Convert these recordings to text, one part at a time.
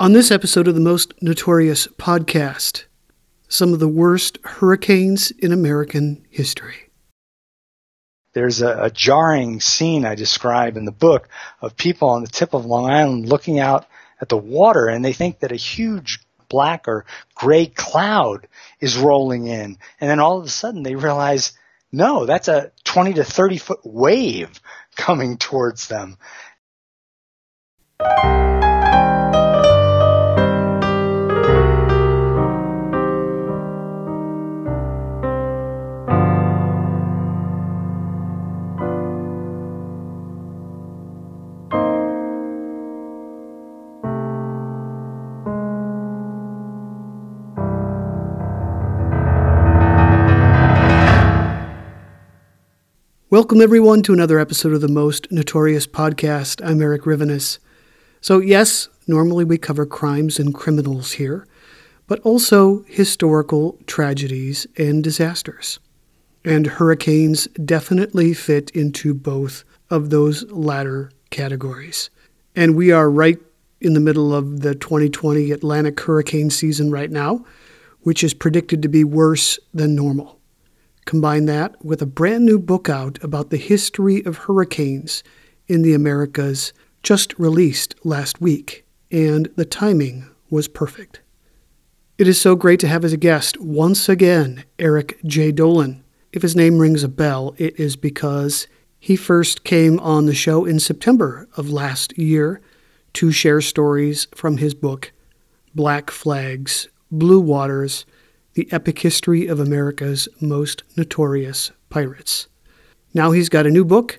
On this episode of the Most Notorious podcast, some of the worst hurricanes in American history. There's a, a, jarring scene I describe in the book of people on the tip of Long Island looking out at the water and they think that a huge black or gray cloud is rolling in. And then all of a sudden they realize, no, that's a 20 to 30 foot wave coming towards them. Welcome, everyone, to another episode of the Most Notorious Podcast. I'm Erik Rivenes. So, yes, normally we cover crimes and criminals here, but also historical tragedies and disasters. And hurricanes definitely fit into both of those latter categories. And we are right in the middle of the 2020 Atlantic hurricane season right now, which is predicted to be worse than normal. Combine that with a brand new book out about the history of hurricanes in the Americas, just released last week, and the timing was perfect. It is so great to have as a guest once again Eric Jay Dolin. If his name rings a bell, it is because he first came on the show in September of last year to share stories from his book, Black Flags, Blue Waters, the epic history of America's most notorious pirates. Now he's got a new book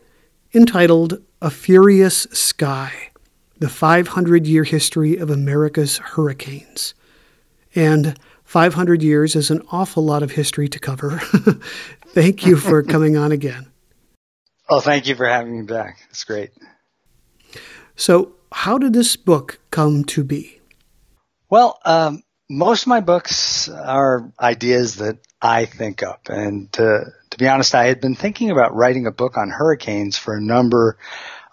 entitled A Furious Sky The 500 Year History of America's Hurricanes. And 500 years is an awful lot of history to cover. thank you for coming on again. Oh, thank you for having me back. It's great. So, how did this book come to be? Well, um, most of my books are ideas that I think up. And to, to be honest, I had been thinking about writing a book on hurricanes for a number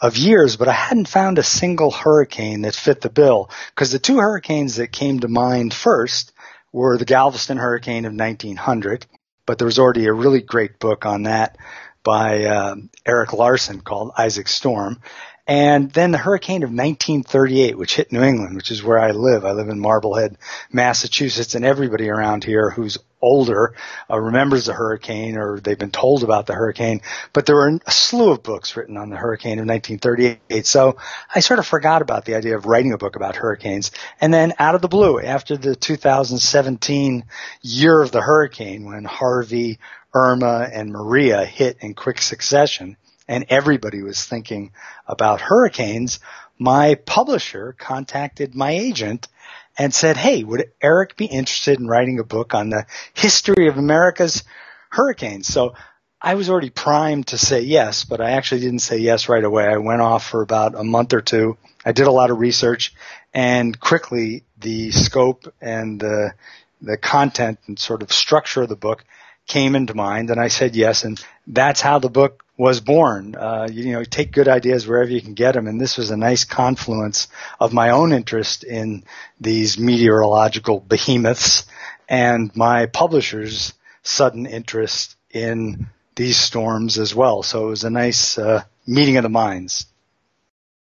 of years, but I hadn't found a single hurricane that fit the bill because the two hurricanes that came to mind first were the Galveston hurricane of 1900, but there was already a really great book on that by uh, Erik Larson called Isaac Storm. And then the hurricane of 1938, which hit New England, which is where I live. I live in Marblehead, Massachusetts, and everybody around here who's older uh, remembers the hurricane or they've been told about the hurricane. But there were a slew of books written on the hurricane of 1938. So I sort of forgot about the idea of writing a book about hurricanes. And then out of the blue, after the 2017 year of the hurricane, when Harvey, Irma, and Maria hit in quick succession, and everybody was thinking about hurricanes, my publisher contacted my agent and said, Hey, would Eric be interested in writing a book on the history of America's hurricanes? So I was already primed to say yes, but I actually didn't say yes right away. I went off for about a month or two. I did a lot of research and quickly the scope and the, the content and sort of structure of the book came into mind and I said yes. And that's how the book was born. Uh, you, you, know, take good ideas wherever you can get them, and this was a nice confluence of my own interest in these meteorological behemoths and my publisher's sudden interest in these storms as well. So it was a nice uh, meeting of the minds.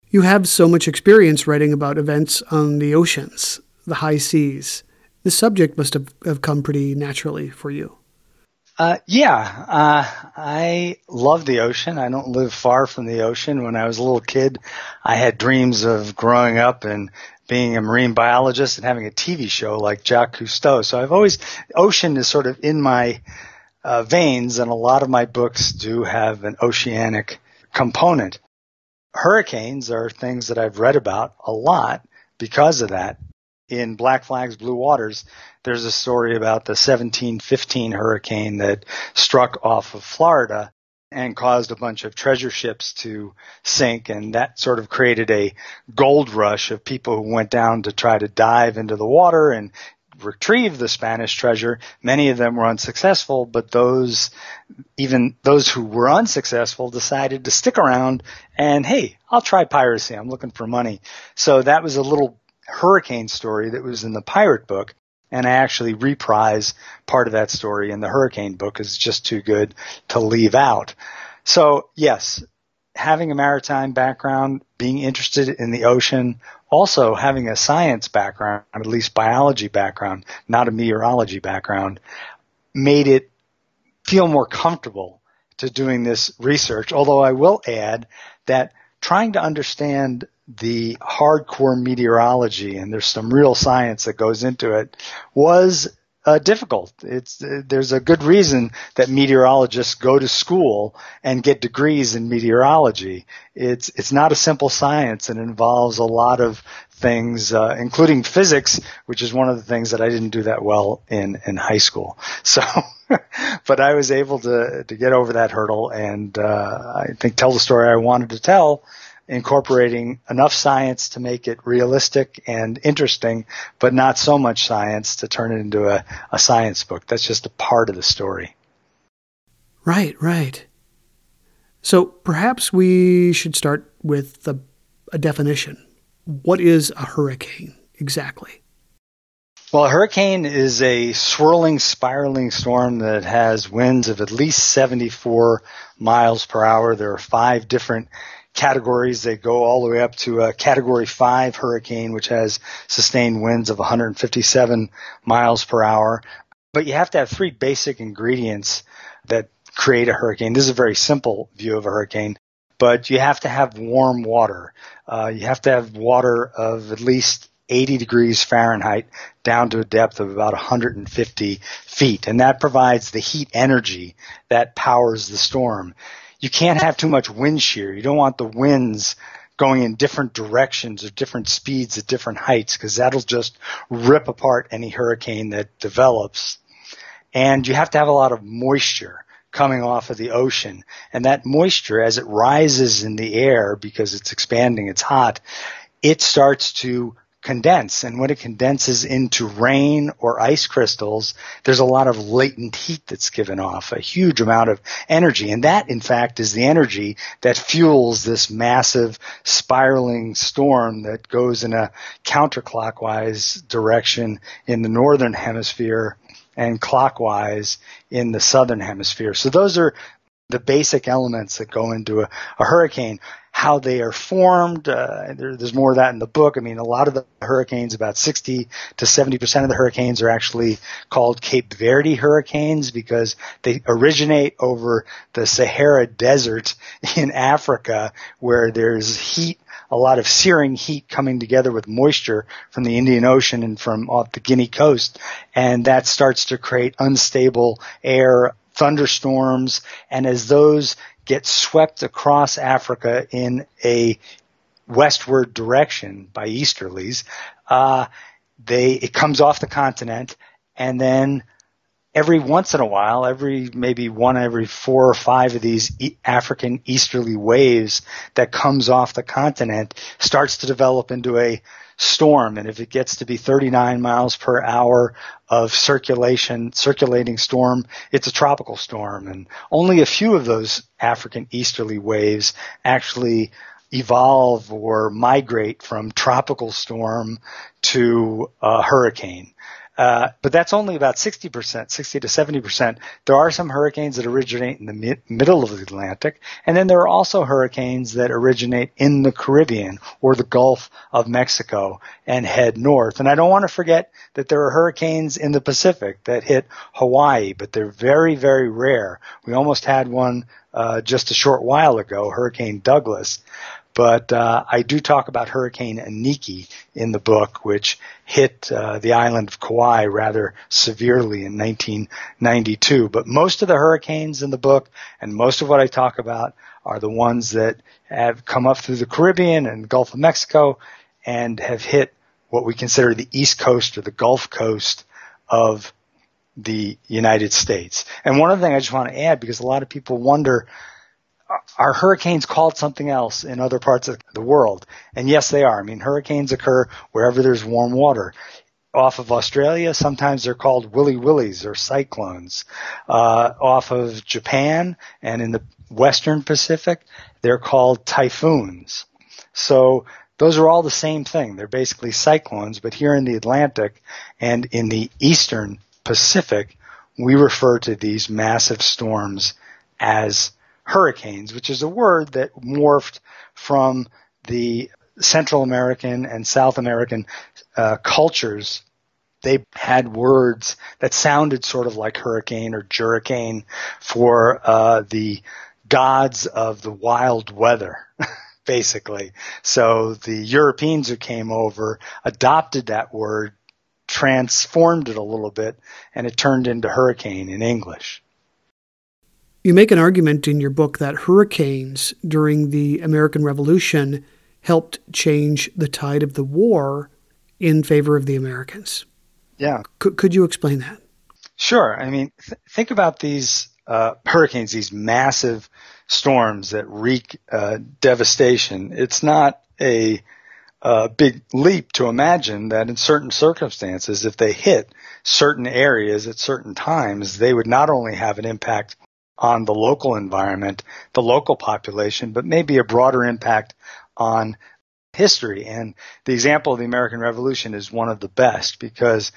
You have so much experience writing about events on the oceans, the high seas. The subject must have, have come pretty naturally for you. Uh, yeah, uh, I love the ocean. I don't live far from the ocean. When I was a little kid, I had dreams of growing up and being a marine biologist and having a TV show like Jacques Cousteau. So I've always, ocean is sort of in my uh, veins and a lot of my books do have an oceanic component. Hurricanes are things that I've read about a lot because of that. In Black Flags, Blue Waters, there's a story about the 1715 hurricane that struck off of Florida and caused a bunch of treasure ships to sink and that sort of created a gold rush of people who went down to try to dive into the water and retrieve the Spanish treasure. Many of them were unsuccessful, but those, even those who were unsuccessful decided to stick around and hey, I'll try piracy. I'm looking for money. So that was a little hurricane story that was in the pirate book. And I actually reprise part of that story in the hurricane book is just too good to leave out. So yes, having a maritime background, being interested in the ocean, also having a science background, at least biology background, not a meteorology background, made it feel more comfortable to doing this research. Although I will add that trying to understand the hardcore meteorology, and there's some real science that goes into it, was uh, difficult. It's uh, there's a good reason that meteorologists go to school and get degrees in meteorology. It's it's not a simple science and involves a lot of things, uh, including physics, which is one of the things that I didn't do that well in in high school. So, but I was able to to get over that hurdle and uh, I think tell the story I wanted to tell incorporating enough science to make it realistic and interesting, but not so much science to turn it into a, a science book. That's just a part of the story. Right, right. So perhaps we should start with the, a definition. What is a hurricane exactly? Well, a hurricane is a swirling, spiraling storm that has winds of at least 74 miles per hour. There are five different categories. They go all the way up to a category five hurricane, which has sustained winds of 157 miles per hour. But you have to have three basic ingredients that create a hurricane. This is a very simple view of a hurricane, but you have to have warm water. Uh, you have to have water of at least 80 degrees Fahrenheit down to a depth of about 150 feet. And that provides the heat energy that powers the storm you can't have too much wind shear. You don't want the winds going in different directions or different speeds at different heights because that'll just rip apart any hurricane that develops. And you have to have a lot of moisture coming off of the ocean. And that moisture, as it rises in the air because it's expanding, it's hot, it starts to condense. And when it condenses into rain or ice crystals, there's a lot of latent heat that's given off, a huge amount of energy. And that, in fact, is the energy that fuels this massive spiraling storm that goes in a counterclockwise direction in the northern hemisphere and clockwise in the southern hemisphere. So those are the basic elements that go into a, a hurricane how they are formed. Uh, there, there's more of that in the book. I mean, a lot of the hurricanes, about 60 to 70 percent of the hurricanes are actually called Cape Verde hurricanes because they originate over the Sahara Desert in Africa, where there's heat a lot of searing heat coming together with moisture from the Indian Ocean and from off the Guinea coast. And that starts to create unstable air, thunderstorms. And as those get swept across Africa in a westward direction by easterlies. Uh, they it comes off the continent, and then every once in a while, every maybe one every four or five of these e- African easterly waves that comes off the continent starts to develop into a storm. And if it gets to be 39 miles per hour of circulation, circulating storm, it's a tropical storm. And only a few of those African easterly waves actually evolve or migrate from tropical storm to a hurricane. Uh, but that's only about 60%, 60 to 70%. There are some hurricanes that originate in the mi- middle of the Atlantic, and then there are also hurricanes that originate in the Caribbean or the Gulf of Mexico and head north. And I don't want to forget that there are hurricanes in the Pacific that hit Hawaii, but they're very, very rare. We almost had one uh, just a short while ago, Hurricane Douglas. But uh, I do talk about Hurricane Iniki in the book, which hit uh, the island of Kauai rather severely in 1992. But most of the hurricanes in the book and most of what I talk about are the ones that have come up through the Caribbean and Gulf of Mexico and have hit what we consider the East Coast or the Gulf Coast of the United States. And one other thing I just want to add, because a lot of people wonder, are hurricanes called something else in other parts of the world? And yes, they are. I mean, hurricanes occur wherever there's warm water. Off of Australia, sometimes they're called willy willies or cyclones. Uh, off of Japan and in the Western Pacific, they're called typhoons. So those are all the same thing. They're basically cyclones, but here in the Atlantic and in the Eastern Pacific, we refer to these massive storms as hurricanes, which is a word that morphed from the Central American and South American uh, cultures. They had words that sounded sort of like hurricane or hurricane for uh, the gods of the wild weather. basically. So the Europeans who came over adopted that word transformed it a little bit and it turned into hurricane in English. You make an argument in your book that hurricanes during the American Revolution helped change the tide of the war in favor of the Americans. Yeah. C- could you explain that? Sure. I mean, th- think about these uh, hurricanes, these massive storms that wreak uh, devastation. It's not a a big leap to imagine that in certain circumstances, if they hit certain areas at certain times, they would not only have an impact on the local environment, the local population, but maybe a broader impact on history. And the example of the American Revolution is one of the best because,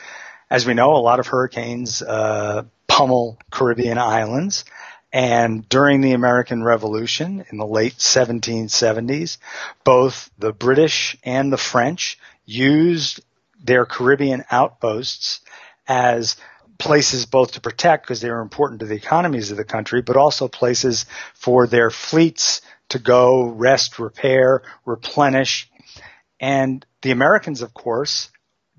as we know, a lot of hurricanes uh, pummel Caribbean islands. And during the American Revolution in the late 1770s, both the British and the French used their Caribbean outposts as places both to protect because they were important to the economies of the country, but also places for their fleets to go rest, repair, replenish. And the Americans, of course,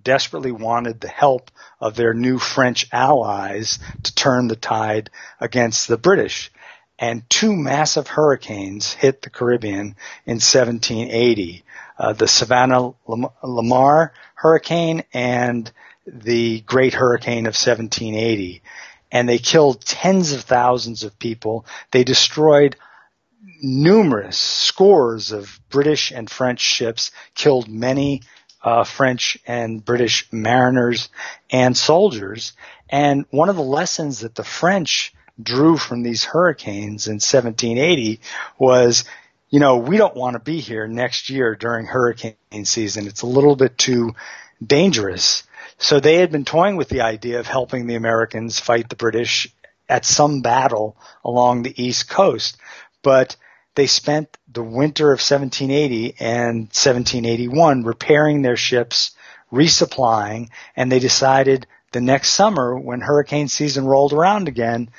desperately wanted the help of their new French allies to turn the tide against the British. And two massive hurricanes hit the Caribbean in 1780. Uh, the Savannah Lamar hurricane and the Great Hurricane of 1780. And they killed tens of thousands of people. They destroyed numerous scores of British and French ships, killed many uh, French and British mariners and soldiers. And one of the lessons that the French drew from these hurricanes in 1780 was, you know, we don't want to be here next year during hurricane season. It's a little bit too dangerous. So they had been toying with the idea of helping the Americans fight the British at some battle along the East Coast. But they spent the winter of 1780 and 1781 repairing their ships, resupplying, and they decided the next summer when hurricane season rolled around again,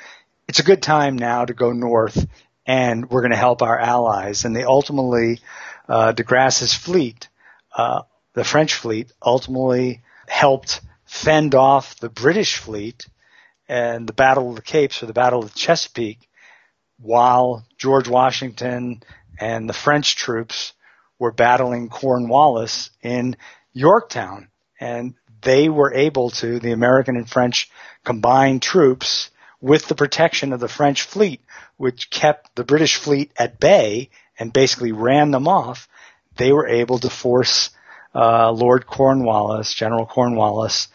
it's a good time now to go north and we're going to help our allies. And they ultimately, uh, de Grasse's fleet, uh, the French fleet, ultimately helped fend off the British fleet and the Battle of the Capes or the Battle of Chesapeake while George Washington and the French troops were battling Cornwallis in Yorktown. And they were able to, the American and French combined troops, with the protection of the French fleet, which kept the British fleet at bay and basically ran them off, they were able to force uh, Lord Cornwallis, General Cornwallis,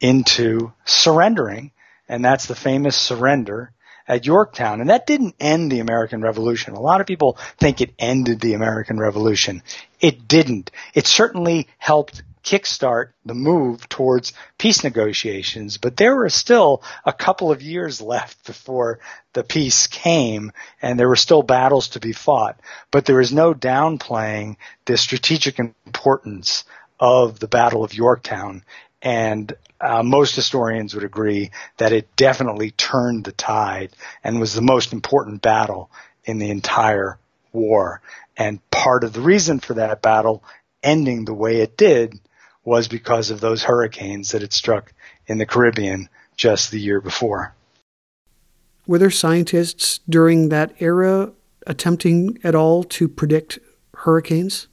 into surrendering. And that's the famous surrender at Yorktown. And that didn't end the American Revolution. A lot of people think it ended the American Revolution. It didn't. It certainly helped kickstart the move towards peace negotiations, but there were still a couple of years left before the peace came and there were still battles to be fought. But there is no downplaying the strategic importance of the Battle of Yorktown and uh, most historians would agree that it definitely turned the tide and was the most important battle in the entire war. And part of the reason for that battle ending the way it did was because of those hurricanes that had struck in the Caribbean just the year before. Were there scientists during that era attempting at all to predict hurricanes?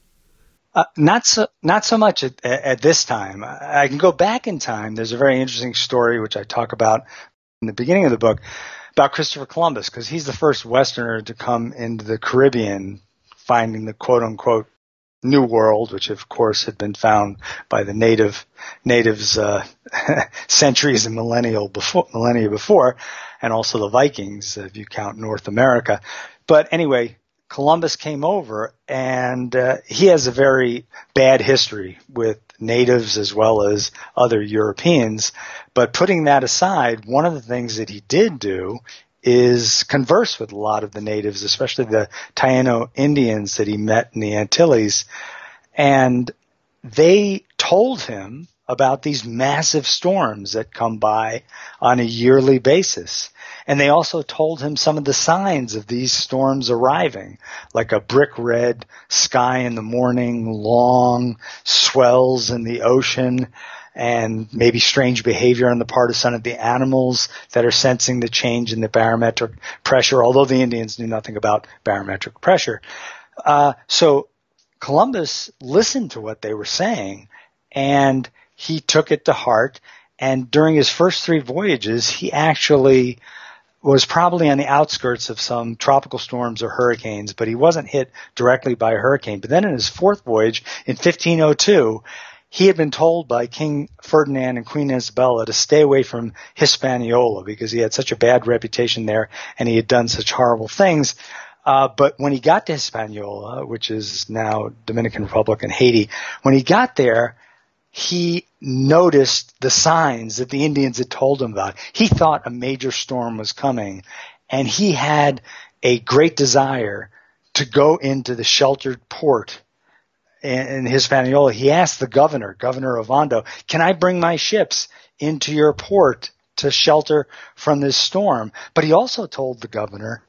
Uh, not so, not so much at, at this time. I can go back in time. There's a very interesting story which I talk about in the beginning of the book about Christopher Columbus because he's the first Westerner to come into the Caribbean, finding the quote unquote New World, which of course had been found by the native natives uh, centuries and millennial before, millennia before, and also the Vikings if you count North America. But anyway, Columbus came over, and uh, he has a very bad history with natives as well as other Europeans. But putting that aside, one of the things that he did do is converse with a lot of the natives, especially the Taino Indians that he met in the Antilles. And they told him about these massive storms that come by on a yearly basis. And they also told him some of the signs of these storms arriving, like a brick red sky in the morning, long swells in the ocean, and maybe strange behavior on the part of some of the animals that are sensing the change in the barometric pressure, although the Indians knew nothing about barometric pressure. Uh, so Columbus listened to what they were saying and he took it to heart. And during his first three voyages, he actually was probably on the outskirts of some tropical storms or hurricanes, but he wasn't hit directly by a hurricane. But then in his fourth voyage in 1502, he had been told by King Ferdinand and Queen Isabella to stay away from Hispaniola because he had such a bad reputation there and he had done such horrible things. Uh, but when he got to Hispaniola, which is now Dominican Republic and Haiti, when he got there, he noticed the signs that the Indians had told him about. He thought a major storm was coming and he had a great desire to go into the sheltered port in Hispaniola, he asked the governor, Governor Ovando, can I bring my ships into your port to shelter from this storm? But he also told the governor,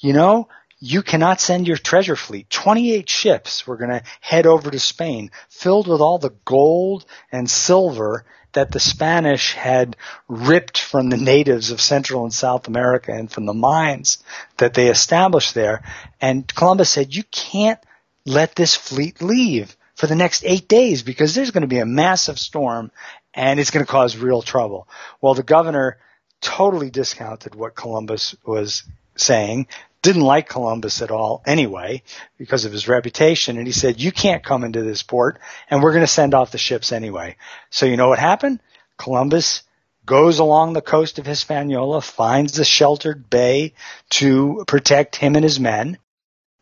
you know, you cannot send your treasure fleet. 28 ships were going to head over to Spain filled with all the gold and silver that the Spanish had ripped from the natives of Central and South America and from the mines that they established there. And Columbus said, you can't let this fleet leave for the next eight days because there's going to be a massive storm and it's going to cause real trouble. Well, the governor totally discounted what Columbus was saying, didn't like Columbus at all anyway because of his reputation. And he said, you can't come into this port and we're going to send off the ships anyway. So you know what happened? Columbus goes along the coast of Hispaniola, finds a sheltered bay to protect him and his men.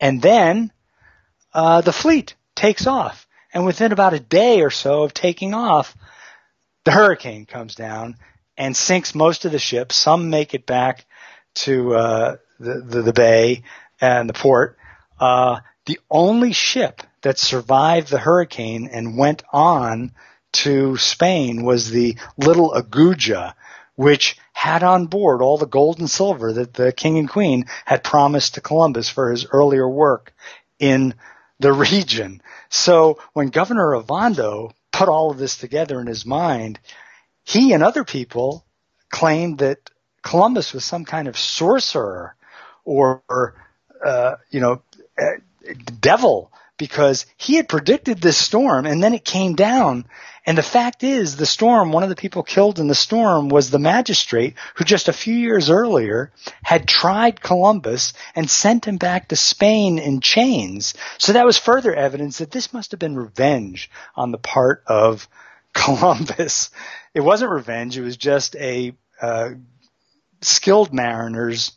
And then uh, the fleet takes off. And within about a day or so of taking off, the hurricane comes down and sinks most of the ships. Some make it back to uh, the, the, the bay and the port. Uh, the only ship that survived the hurricane and went on to Spain was the little Aguja, which had on board all the gold and silver that the king and queen had promised to Columbus for his earlier work in the region. So when Governor Ovando put all of this together in his mind, he and other people claimed that Columbus was some kind of sorcerer or, uh, you know, uh, devil because he had predicted this storm and then it came down. And the fact is, the storm, one of the people killed in the storm was the magistrate who just a few years earlier had tried Columbus and sent him back to Spain in chains. So that was further evidence that this must have been revenge on the part of Columbus. It wasn't revenge. It was just a uh, skilled mariner's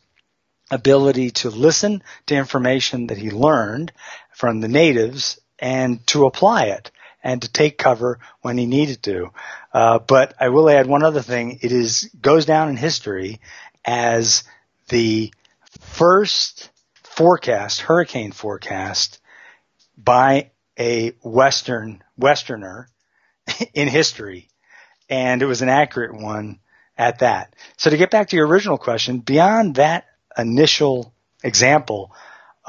ability to listen to information that he learned from the natives and to apply it and to take cover when he needed to. Uh, but I will add one other thing. It is goes down in history as the first forecast, hurricane forecast by a Western Westerner in history, and it was an accurate one at that. So to get back to your original question, beyond that initial example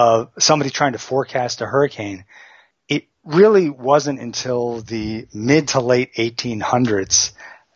of somebody trying to forecast a hurricane, it really wasn't until the mid to late 1800s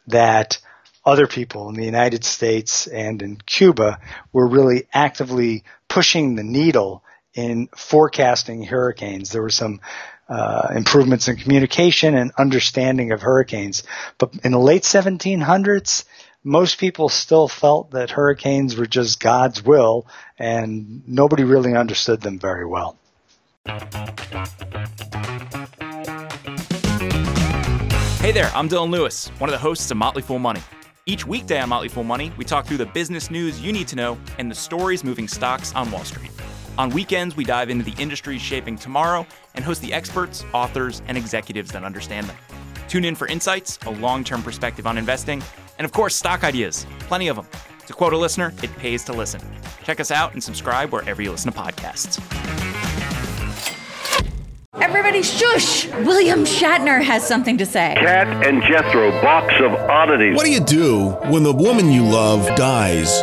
that other people in the United States and in Cuba were really actively pushing the needle in forecasting hurricanes. There were some uh, improvements in communication and understanding of hurricanes. But in the late 1700s, most people still felt that hurricanes were just God's will, and nobody really understood them very well. Hey there, I'm Dylan Lewis, one of the hosts of Motley Fool Money. Each weekday on Motley Fool Money, we talk through the business news you need to know and the stories moving stocks on Wall Street. On weekends, we dive into the industries shaping tomorrow and host the experts, authors, and executives that understand them. Tune in for insights, a long term perspective on investing, and of course, stock ideas. Plenty of them. To quote a listener, it pays to listen. Check us out and subscribe wherever you listen to podcasts. Everybody shush! William Shatner has something to say. Kat and Jethro, box of oddities. What do you do when the woman you love dies?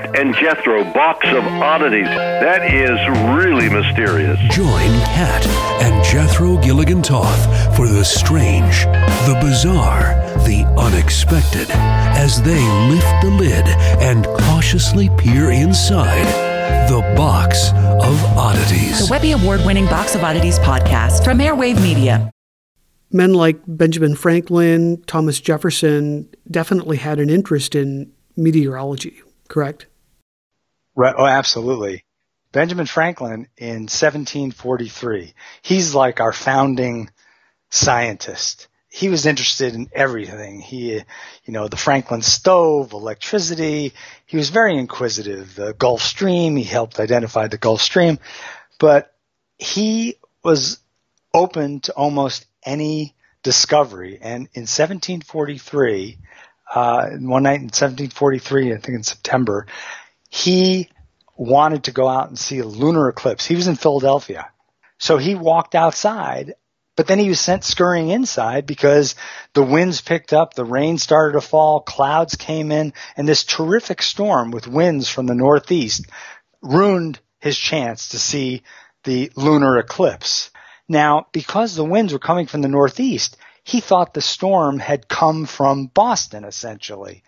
Kat and Jethro, box of oddities. That is really mysterious. Join Kat and Jethro Gilligan Toth for the strange, the bizarre, the unexpected as they lift the lid and cautiously peer inside the box of oddities. The Webby Award winning Box of Oddities podcast from Airwave Media. Men like Benjamin Franklin, Thomas Jefferson definitely had an interest in meteorology, correct? Right. Oh, absolutely. Benjamin Franklin in 1743, he's like our founding scientist. He was interested in everything. He, you know, the Franklin stove, electricity. He was very inquisitive. The Gulf Stream, he helped identify the Gulf Stream, but he was open to almost any discovery. And in 1743, uh, one night in 1743, I think in September, he wanted to go out and see a lunar eclipse. He was in Philadelphia. So he walked outside, but then he was sent scurrying inside because the winds picked up, the rain started to fall, clouds came in, and this terrific storm with winds from the northeast ruined his chance to see the lunar eclipse. Now, because the winds were coming from the northeast, he thought the storm had come from Boston, essentially.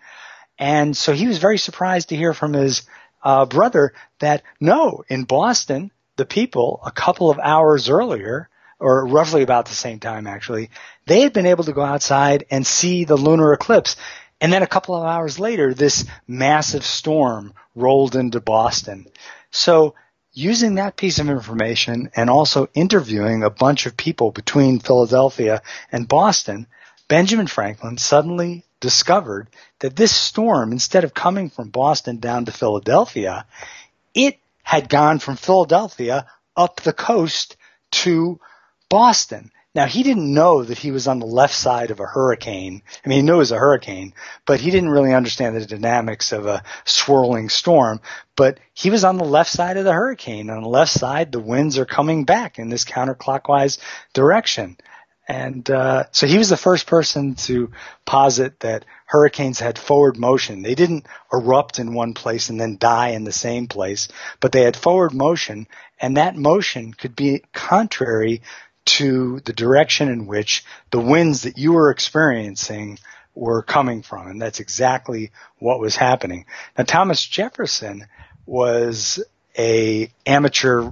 And so he was very surprised to hear from his uh, brother that no, in Boston, the people a couple of hours earlier, or roughly about the same time actually, they had been able to go outside and see the lunar eclipse. And then a couple of hours later, this massive storm rolled into Boston. So using that piece of information and also interviewing a bunch of people between Philadelphia and Boston, Benjamin Franklin suddenly discovered that this storm, instead of coming from Boston down to Philadelphia, it had gone from Philadelphia up the coast to Boston. Now he didn't know that he was on the left side of a hurricane. I mean, he knew it was a hurricane, but he didn't really understand the dynamics of a swirling storm. But he was on the left side of the hurricane. On the left side, the winds are coming back in this counterclockwise direction. And uh, so he was the first person to posit that hurricanes had forward motion. They didn't erupt in one place and then die in the same place, but they had forward motion, and that motion could be contrary to the direction in which the winds that you were experiencing were coming from. And that's exactly what was happening. Now, Thomas Jefferson was a amateur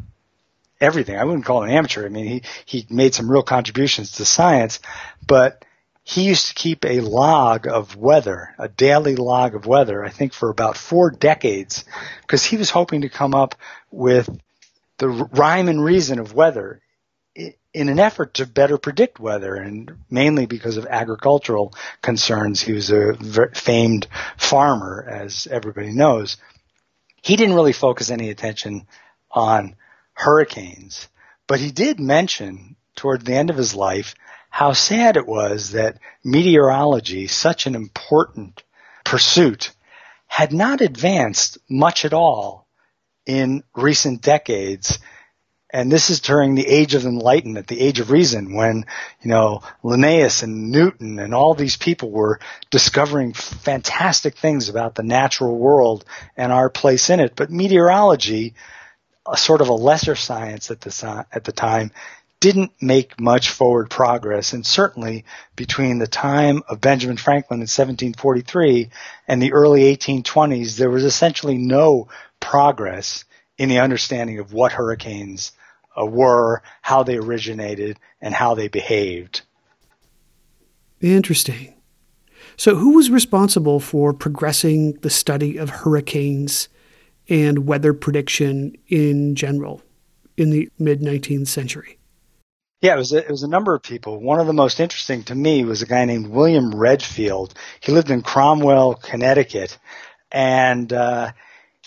everything. I wouldn't call him an amateur. I mean, he, he made some real contributions to science, but he used to keep a log of weather, a daily log of weather, I think for about four decades, because he was hoping to come up with the rhyme and reason of weather in an effort to better predict weather and mainly because of agricultural concerns. He was a famed farmer, as everybody knows. He didn't really focus any attention on hurricanes, but he did mention toward the end of his life how sad it was that meteorology, such an important pursuit, had not advanced much at all in recent decades and this is during the age of enlightenment, the age of reason, when, you know, Linnaeus and Newton and all these people were discovering fantastic things about the natural world and our place in it. But meteorology, a sort of a lesser science at the, at the time, didn't make much forward progress. And certainly between the time of Benjamin Franklin in 1743 and the early 1820s, there was essentially no progress in the understanding of what hurricanes uh, were, how they originated, and how they behaved. Interesting. So, who was responsible for progressing the study of hurricanes and weather prediction in general in the mid 19th century? Yeah, it was a, it was a number of people. One of the most interesting to me was a guy named William Redfield. He lived in Cromwell, Connecticut, and uh,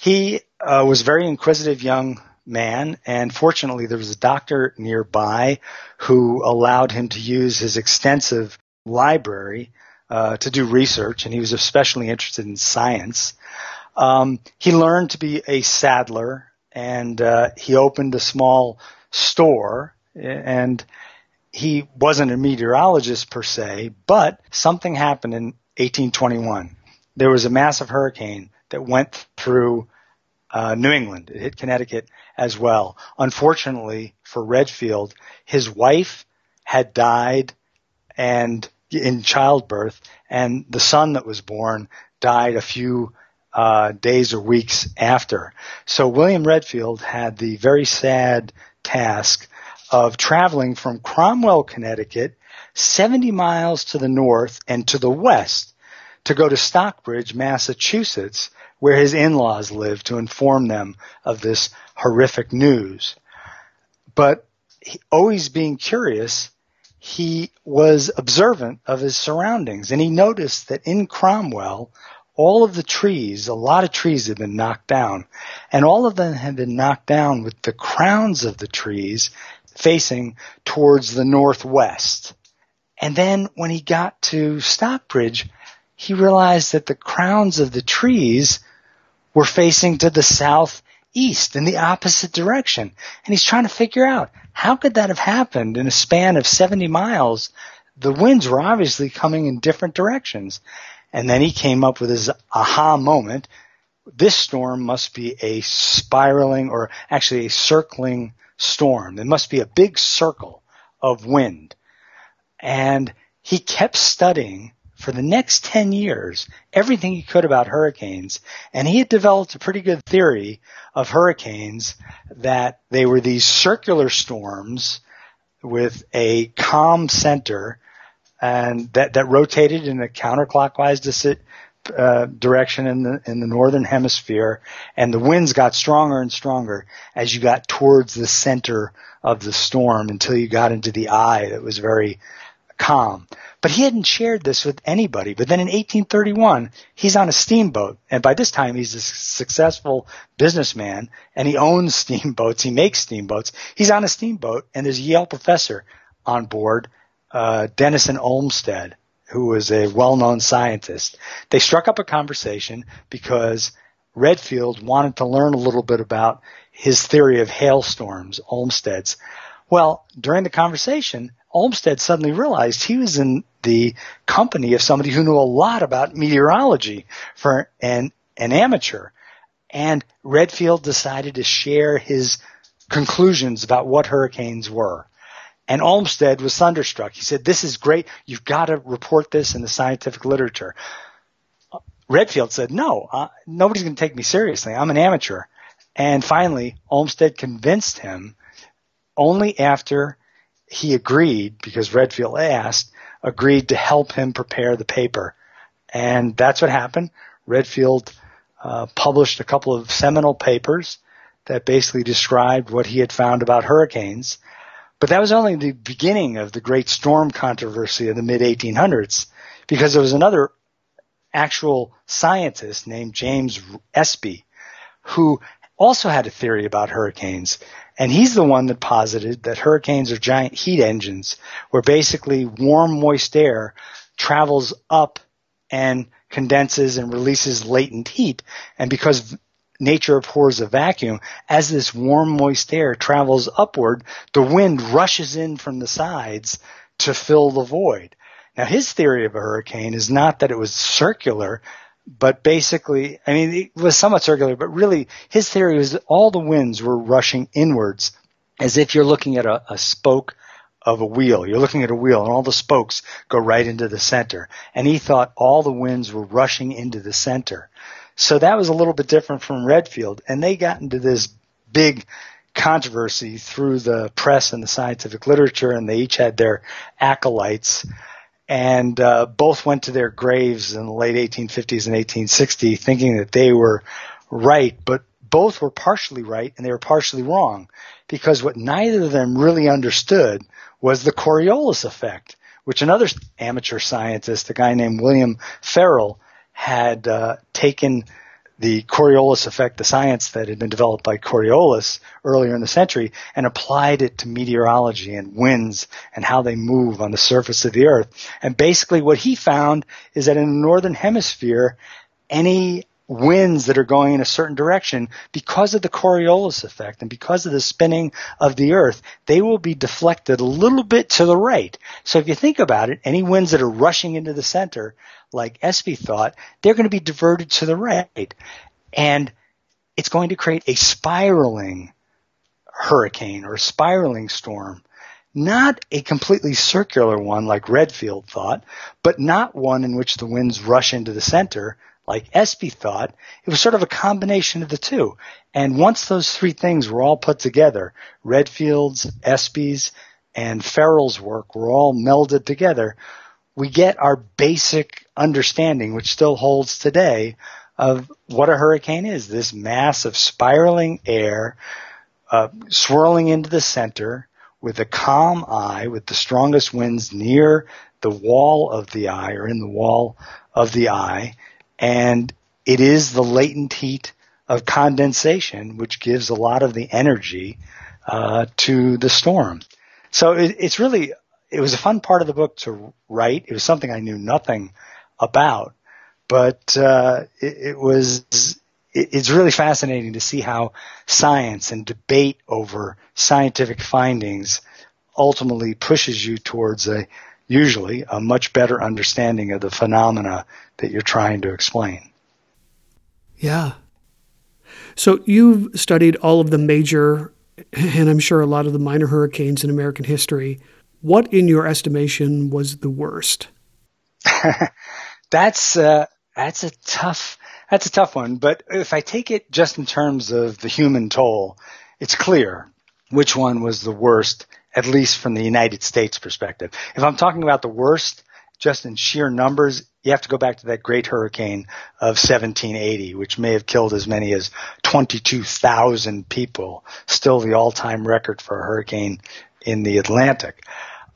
he uh, was a very inquisitive young man. And fortunately, there was a doctor nearby who allowed him to use his extensive library uh, to do research, and he was especially interested in science. Um, he learned to be a saddler, and uh, he opened a small store and he wasn't a meteorologist per se, but something happened in 1821. There was a massive hurricane that went through uh, New England. It hit Connecticut as well. Unfortunately for Redfield, his wife had died and in childbirth, and the son that was born died a few uh, days or weeks after. So William Redfield had the very sad task of traveling from Cromwell, Connecticut, 70 miles to the north and to the west to go to Stockbridge, Massachusetts, where his in-laws lived to inform them of this horrific news. But he, always being curious, he was observant of his surroundings and he noticed that in Cromwell, all of the trees, a lot of trees had been knocked down and all of them had been knocked down with the crowns of the trees facing towards the northwest. And then when he got to Stockbridge, he realized that the crowns of the trees were facing to the southeast in the opposite direction. And he's trying to figure out how could that have happened in a span of 70 miles? The winds were obviously coming in different directions. And then he came up with his aha moment. This storm must be a spiraling or actually a circling storm. There must be a big circle of wind. And he kept studying for the next 10 years everything he could about hurricanes. And he had developed a pretty good theory of hurricanes that they were these circular storms with a calm center and that, that rotated in a counterclockwise uh, direction in the in the northern hemisphere, and the winds got stronger and stronger as you got towards the center of the storm until you got into the eye that was very calm. But he hadn't shared this with anybody. But then in 1831, he's on a steamboat, and by this time he's a successful businessman, and he owns steamboats. He makes steamboats. He's on a steamboat, and there's a Yale professor on board, uh, Denison Olmsted who was a well-known scientist. They struck up a conversation because Redfield wanted to learn a little bit about his theory of hailstorms, Olmsted's. Well, during the conversation, Olmsted suddenly realized he was in the company of somebody who knew a lot about meteorology for an, an amateur. And Redfield decided to share his conclusions about what hurricanes were. And Olmsted was thunderstruck. He said, this is great. You've got to report this in the scientific literature. Redfield said, no, uh, nobody's going to take me seriously. I'm an amateur. And finally, Olmsted convinced him only after he agreed, because Redfield asked, agreed to help him prepare the paper. And that's what happened. Redfield uh, published a couple of seminal papers that basically described what he had found about hurricanes. But that was only the beginning of the great storm controversy of the mid 1800s because there was another actual scientist named James Espy who also had a theory about hurricanes. And he's the one that posited that hurricanes are giant heat engines where basically warm, moist air travels up and condenses and releases latent heat. And because nature abhors a vacuum, as this warm, moist air travels upward, the wind rushes in from the sides to fill the void. Now, his theory of a hurricane is not that it was circular, but basically, I mean, it was somewhat circular, but really his theory was that all the winds were rushing inwards as if you're looking at a, a spoke of a wheel. You're looking at a wheel and all the spokes go right into the center. And he thought all the winds were rushing into the center. So that was a little bit different from Redfield. And they got into this big controversy through the press and the scientific literature, and they each had their acolytes. And uh, both went to their graves in the late 1850s and 1860 thinking that they were right, but both were partially right and they were partially wrong because what neither of them really understood was the Coriolis effect, which another amateur scientist, a guy named William Ferrel, had uh, taken the Coriolis effect, the science that had been developed by Coriolis earlier in the century, and applied it to meteorology and winds and how they move on the surface of the earth. And basically what he found is that in the northern hemisphere, any winds that are going in a certain direction because of the Coriolis effect and because of the spinning of the earth, they will be deflected a little bit to the right. So if you think about it, any winds that are rushing into the center, like Espy thought, they're going to be diverted to the right. And it's going to create a spiraling hurricane or spiraling storm. Not a completely circular one like Redfield thought, but not one in which the winds rush into the center like Espy thought, it was sort of a combination of the two. And once those three things were all put together, Redfield's, Espy's, and Ferrel's work were all melded together, we get our basic understanding, which still holds today, of what a hurricane is. This mass of spiraling air uh, swirling into the center with a calm eye, with the strongest winds near the wall of the eye or in the wall of the eye and it is the latent heat of condensation which gives a lot of the energy uh, to the storm. So it, it's really it was a fun part of the book to write. It was something I knew nothing about, but uh, it, it, was it, it's really fascinating to see how science and debate over scientific findings ultimately pushes you towards a usually a much better understanding of the phenomena that you're trying to explain. Yeah. So you've studied all of the major, and I'm sure a lot of the minor hurricanes in American history. What, in your estimation, was the worst? that's uh, that's a tough that's a tough one. But if I take it just in terms of the human toll, it's clear which one was the worst at least from the United States perspective. If I'm talking about the worst, just in sheer numbers, you have to go back to that great hurricane of 1780, which may have killed as many as 22,000 people, still the all-time record for a hurricane in the Atlantic.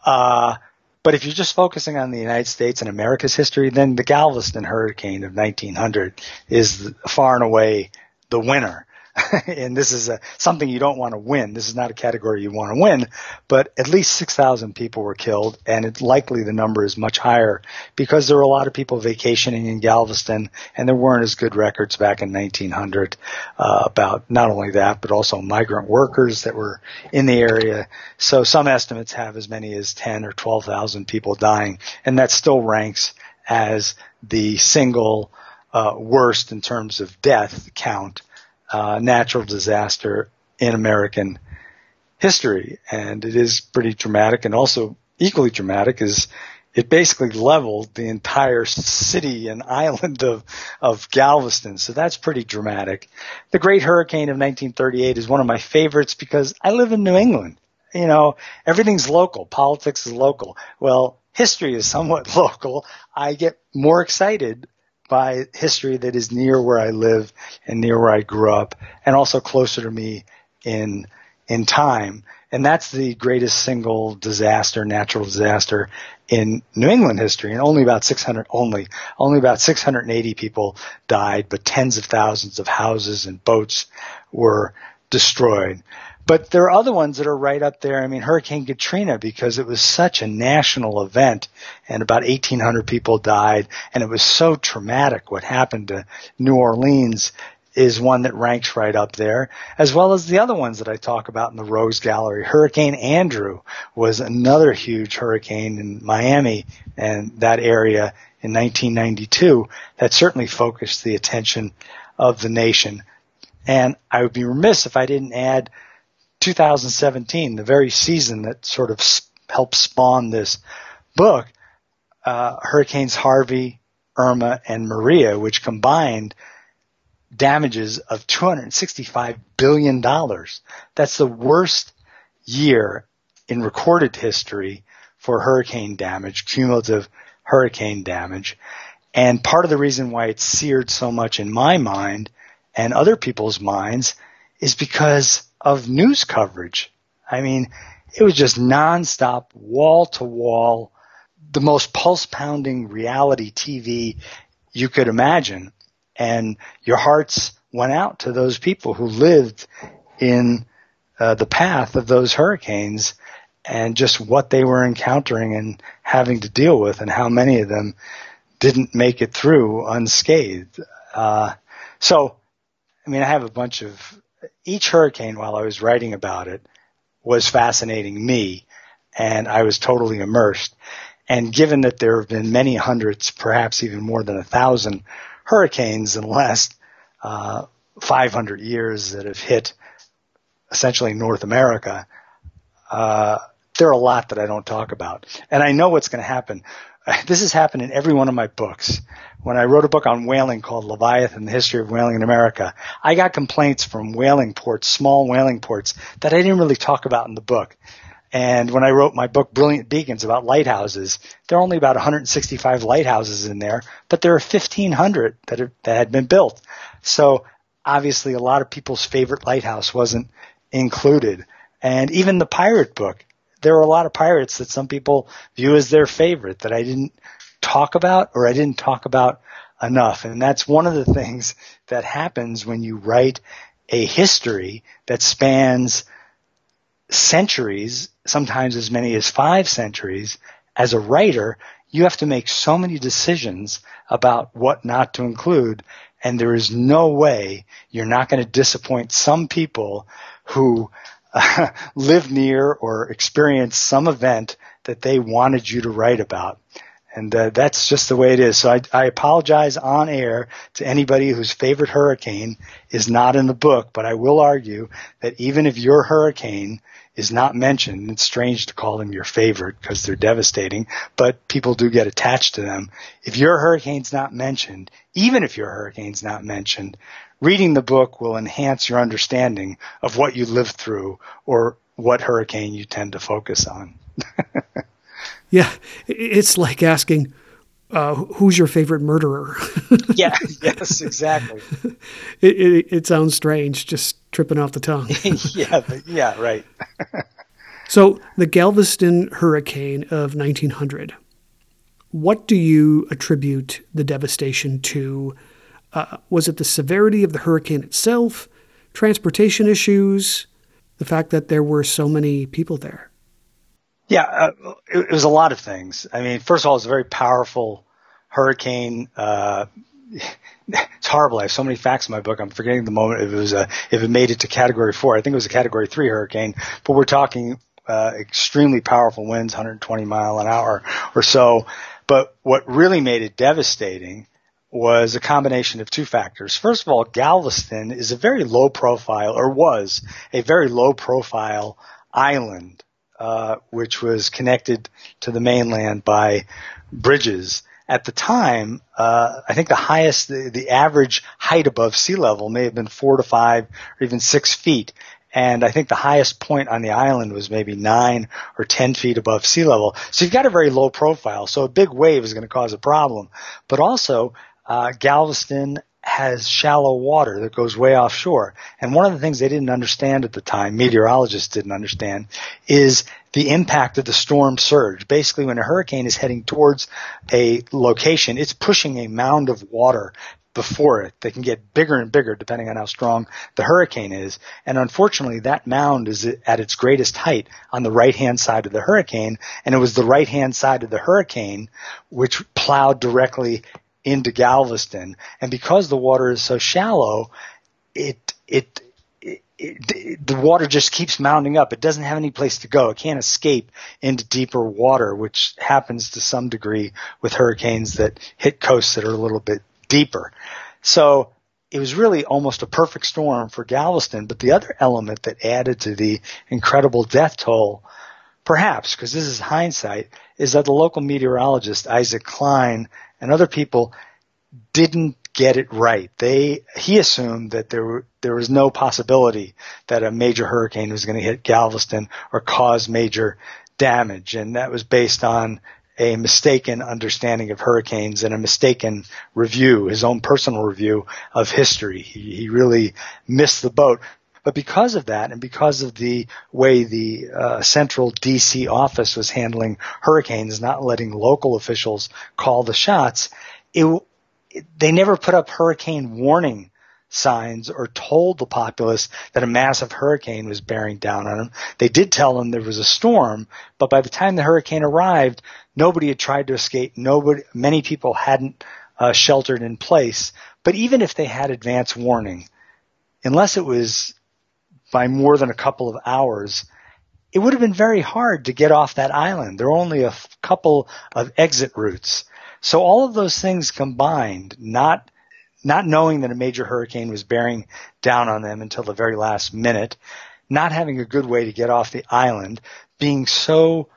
Uh, but if you're just focusing on the United States and America's history, then the Galveston hurricane of 1900 is far and away the winner. and this is a, something you don't want to win. This is not a category you want to win, but at least 6,000 people were killed, and it's likely the number is much higher because there were a lot of people vacationing in Galveston, and there weren't as good records back in 1900 uh, about not only that, but also migrant workers that were in the area. So some estimates have as many as 10 or 12,000 people dying, and that still ranks as the single uh, worst in terms of death count uh, natural disaster in American history. And it is pretty dramatic and also equally dramatic is it basically leveled the entire city and island of, of Galveston. So that's pretty dramatic. The Great Hurricane of 1938 is one of my favorites because I live in New England. You know, everything's local. Politics is local. Well, history is somewhat local. I get more excited by history that is near where I live and near where I grew up and also closer to me in in time. And that's the greatest single disaster, natural disaster in New England history. And only about 600, only, only about 680 people died, but tens of thousands of houses and boats were destroyed. But there are other ones that are right up there. I mean, Hurricane Katrina, because it was such a national event and about 1,800 people died and it was so traumatic what happened to New Orleans. is one that ranks right up there, as well as the other ones that I talk about in the Rose Gallery. Hurricane Andrew was another huge hurricane in Miami and that area in 1992 that certainly focused the attention of the nation. And I would be remiss if I didn't add 2017, the very season that sort of helped spawn this book, uh, Hurricanes Harvey, Irma, and Maria, which combined damages of $265 billion. That's the worst year in recorded history for hurricane damage, cumulative hurricane damage. And part of the reason why it's seared so much in my mind and other people's minds is because of news coverage. I mean, it was just nonstop, wall to wall, the most pulse pounding reality TV you could imagine. And your hearts went out to those people who lived in uh, the path of those hurricanes and just what they were encountering and having to deal with and how many of them didn't make it through unscathed. Uh, so, I mean, I have a bunch of each hurricane while I was writing about it was fascinating me and I was totally immersed. And given that there have been many hundreds, perhaps even more than a thousand hurricanes in the last uh, 500 years that have hit essentially North America, uh, there are a lot that I don't talk about. And I know what's going to happen. This has happened in every one of my books. When I wrote a book on whaling called Leviathan, the history of whaling in America, I got complaints from whaling ports, small whaling ports, that I didn't really talk about in the book. And when I wrote my book, Brilliant Beacons, about lighthouses, there are only about 165 lighthouses in there, but there are 1,500 that, are, that had been built. So obviously a lot of people's favorite lighthouse wasn't included. And even the pirate book, there are a lot of pirates that some people view as their favorite that I didn't talk about or I didn't talk about enough. And that's one of the things that happens when you write a history that spans centuries, sometimes as many as five centuries. As a writer, you have to make so many decisions about what not to include. And there is no way you're not going to disappoint some people who live near or experience some event that they wanted you to write about. And uh, that's just the way it is. So I, I apologize on air to anybody whose favorite hurricane is not in the book, but I will argue that even if your hurricane is not mentioned, it's strange to call them your favorite because they're devastating, but people do get attached to them. If your hurricane's not mentioned, even if your hurricane's not mentioned, reading the book will enhance your understanding of what you lived through or what hurricane you tend to focus on. yeah, it's like asking, uh, who's your favorite murderer? yeah, yes, exactly. It, it, it, sounds strange, just tripping off the tongue. yeah, yeah, right. so, the Galveston hurricane of 1900, what do you attribute the devastation to? Uh, was it the severity of the hurricane itself, transportation issues, the fact that there were so many people there? Yeah, uh, it, it, was a lot of things. I mean, first of all, it's a very powerful hurricane. Uh, it's horrible. I have so many facts in my book. I'm forgetting the moment if it was a, if it made it to category four. I think it was a category three hurricane, but we're talking uh, extremely powerful winds, 120 mile an hour or so. But what really made it devastating was a combination of two factors. First of all, Galveston is a very low profile, or was a very low profile island, uh, which was connected to the mainland by bridges. At the time, uh, I think the highest, the, the average height above sea level may have been four to five or even six feet. And I think the highest point on the island was maybe nine or ten feet above sea level. So you've got a very low profile. So a big wave is going to cause a problem. But also, uh, Galveston has shallow water that goes way offshore. And one of the things they didn't understand at the time, meteorologists didn't understand, is the impact of the storm surge. Basically, when a hurricane is heading towards a location, it's pushing a mound of water before it. They can get bigger and bigger depending on how strong the hurricane is. And unfortunately, that mound is at its greatest height on the right hand side of the hurricane. And it was the right hand side of the hurricane which plowed directly into Galveston. And because the water is so shallow, it, it, it, it, the water just keeps mounting up. It doesn't have any place to go. It can't escape into deeper water, which happens to some degree with hurricanes that hit coasts that are a little bit deeper. So it was really almost a perfect storm for Galveston. But the other element that added to the incredible death toll, perhaps, because this is hindsight, is that the local meteorologist, Isaac Cline, and other people didn't get it right. They he assumed that there there was no possibility that a major hurricane was going to hit Galveston or cause major damage, and that was based on a mistaken understanding of hurricanes and a mistaken review, his own personal review of history. He, he really missed the boat. But because of that, and because of the way the uh, central DC office was handling hurricanes, not letting local officials call the shots, it, it, they never put up hurricane warning signs or told the populace that a massive hurricane was bearing down on them. They did tell them there was a storm, but by the time the hurricane arrived, nobody had tried to escape. Nobody, many people hadn't uh, sheltered in place. But even if they had advance warning, unless it was by more than a couple of hours, it would have been very hard to get off that island. There are only a f- couple of exit routes. So all of those things combined, not not knowing that a major hurricane was bearing down on them until the very last minute, not having a good way to get off the island, being so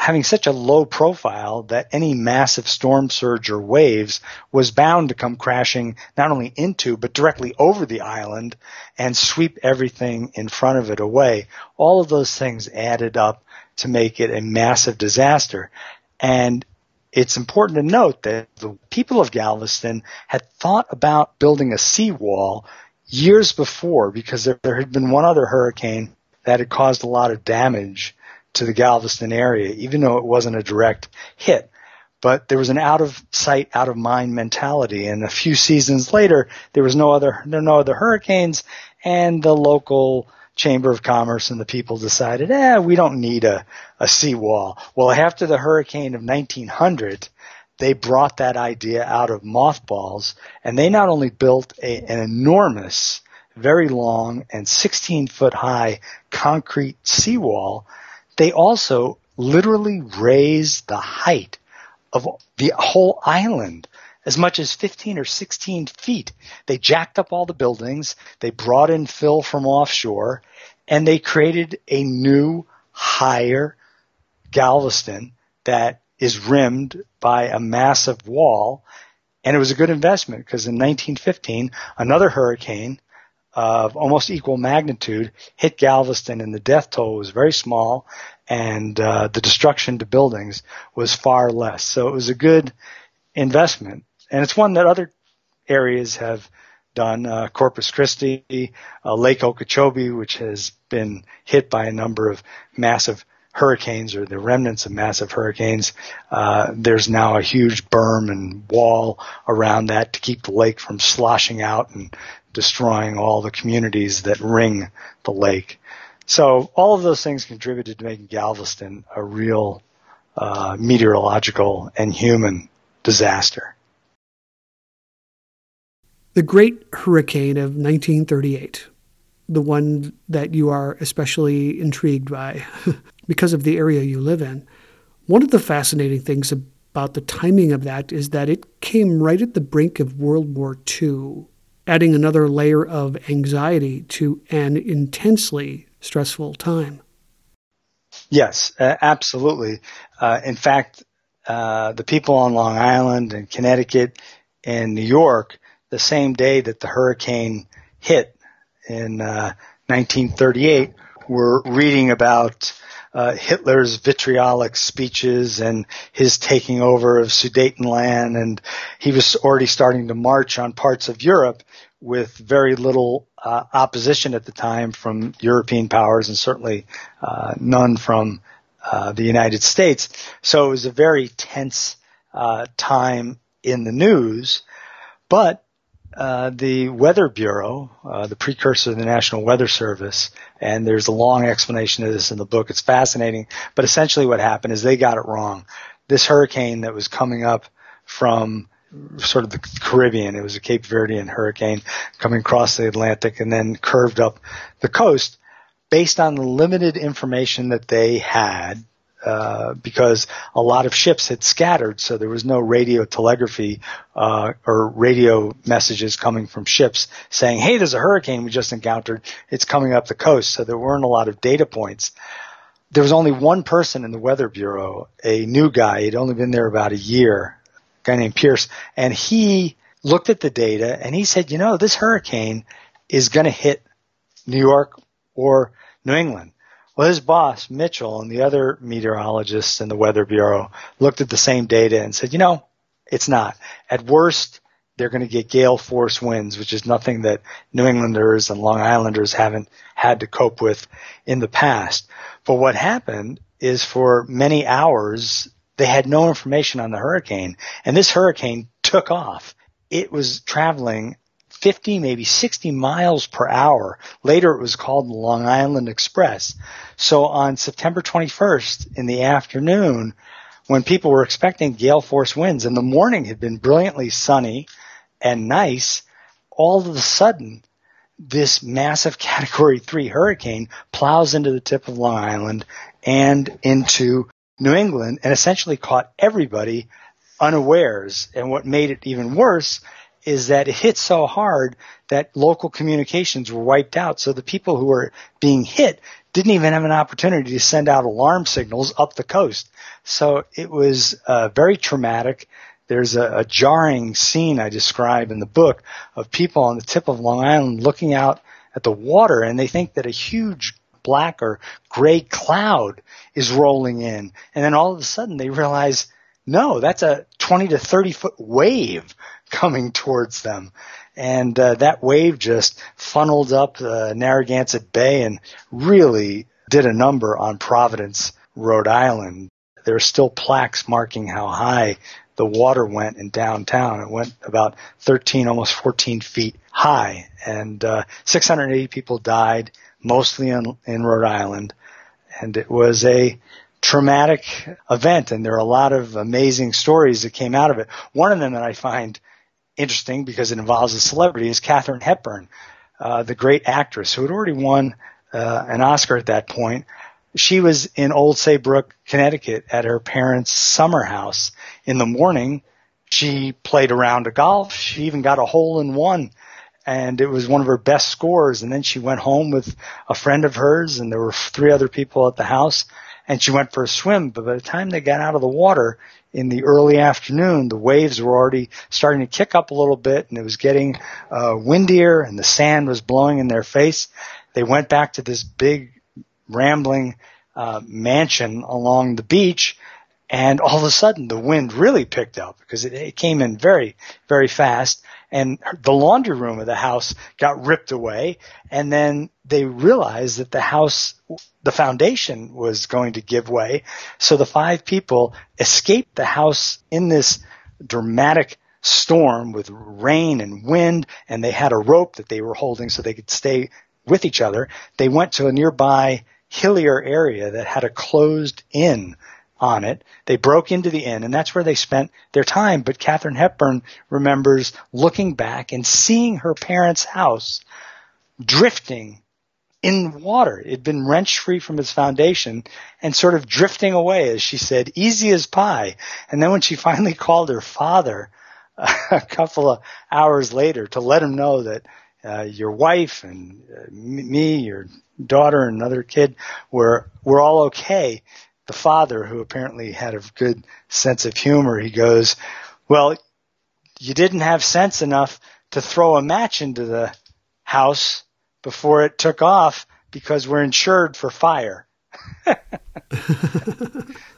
having such a low profile that any massive storm surge or waves was bound to come crashing not only into but directly over the island and sweep everything in front of it away. All of those things added up to make it a massive disaster. And it's important to note that the people of Galveston had thought about building a seawall years before because there, had been one other hurricane that had caused a lot of damage to the Galveston area, even though it wasn't a direct hit. But there was an out of sight, out of mind mentality. And a few seasons later, there was no other, no other hurricanes and the local Chamber of Commerce and the people decided, eh, we don't need a, a seawall. Well, after the hurricane of 1900, they brought that idea out of mothballs and they not only built a, an enormous, very long and 16 foot high concrete seawall, they also literally raised the height of the whole island as much as 15 or 16 feet. They jacked up all the buildings. They brought in fill from offshore and they created a new higher Galveston that is rimmed by a massive wall. And it was a good investment because in 1915, another hurricane of almost equal magnitude hit Galveston and the death toll was very small and uh, the destruction to buildings was far less. So it was a good investment. And it's one that other areas have done. Uh, Corpus Christi, uh, Lake Okeechobee, which has been hit by a number of massive hurricanes or the remnants of massive hurricanes. Uh, there's now a huge berm and wall around that to keep the lake from sloshing out and destroying all the communities that ring the lake. So all of those things contributed to making Galveston a real uh, meteorological and human disaster. The Great Hurricane of 1938, the one that you are especially intrigued by because of the area you live in. One of the fascinating things about the timing of that is that it came right at the brink of World War II, adding another layer of anxiety to an intensely stressful time. Yes, uh, absolutely. Uh, in fact, uh, the people on Long Island and Connecticut and New York the same day that the hurricane hit in uh, 1938 were reading about uh, Hitler's vitriolic speeches and his taking over of Sudetenland, and he was already starting to march on parts of Europe with very little uh, opposition at the time from European powers, and certainly uh, none from uh, the United States. So it was a very tense uh, time in the news, but uh, the Weather Bureau, uh, the precursor of the National Weather Service, and there's a long explanation of this in the book. It's fascinating, but essentially what happened is they got it wrong. This hurricane that was coming up from sort of the Caribbean. It was a Cape Verdean hurricane coming across the Atlantic and then curved up the coast based on the limited information that they had uh, because a lot of ships had scattered, so there was no radio telegraphy uh, or radio messages coming from ships saying, "Hey, there's a hurricane we just encountered. It's coming up the coast." So there weren't a lot of data points. There was only one person in the Weather Bureau, a new guy. He'd only been there about a year, a guy named Pierce, and he looked at the data and he said, "You know, this hurricane is going to hit New York or New England." Well, his boss, Mitchell, and the other meteorologists in the Weather Bureau looked at the same data and said, you know, it's not. At worst, they're going to get gale force winds, which is nothing that New Englanders and Long Islanders haven't had to cope with in the past. But what happened is for many hours, they had no information on the hurricane, and this hurricane took off. It was traveling 50, maybe 60 miles per hour. Later it was called the Long Island Express. So on September 21st in the afternoon, when people were expecting gale force winds and the morning had been brilliantly sunny and nice, all of a sudden this massive category three hurricane plows into the tip of Long Island and into New England and essentially caught everybody unawares. And what made it even worse is that it hit so hard that local communications were wiped out. So the people who were being hit didn't even have an opportunity to send out alarm signals up the coast. So it was uh, very traumatic. There's a, a jarring scene I describe in the book of people on the tip of Long Island looking out at the water and they think that a huge black or gray cloud is rolling in. And then all of a sudden they realize, no, that's a 20 to 30 foot wave coming towards them. And uh, that wave just funneled up uh, Narragansett Bay and really did a number on Providence, Rhode Island. There are still plaques marking how high the water went in downtown. It went about 13, almost 14 feet high, and uh, 680 people died, mostly in, in Rhode Island. And it was a traumatic event, and there are a lot of amazing stories that came out of it. One of them that I find interesting because it involves a celebrity is Katharine Hepburn, uh, the great actress who had already won uh, an Oscar at that point. She was in Old Saybrook, Connecticut at her parents' summer house. In the morning, she played around a golf. She even got a hole in one and it was one of her best scores. And then she went home with a friend of hers and there were three other people at the house and she went for a swim. But by the time they got out of the water, in the early afternoon, the waves were already starting to kick up a little bit and it was getting uh, windier and the sand was blowing in their face. They went back to this big rambling uh, mansion along the beach and all of a sudden the wind really picked up because it, it came in very, very fast and the laundry room of the house got ripped away and then they realized that the house the foundation was going to give way. So the five people escaped the house in this dramatic storm with rain and wind and they had a rope that they were holding so they could stay with each other. They went to a nearby hillier area that had a closed inn on it. They broke into the inn and that's where they spent their time. But Katharine Hepburn remembers looking back and seeing her parents' house drifting in water. It had been wrenched free from its foundation and sort of drifting away, as she said, easy as pie. And then when she finally called her father a couple of hours later to let him know that uh, your wife and uh, me, your daughter and another kid were were all okay the father, who apparently had a good sense of humor, he goes, well, you didn't have sense enough to throw a match into the house before it took off because we're insured for fire.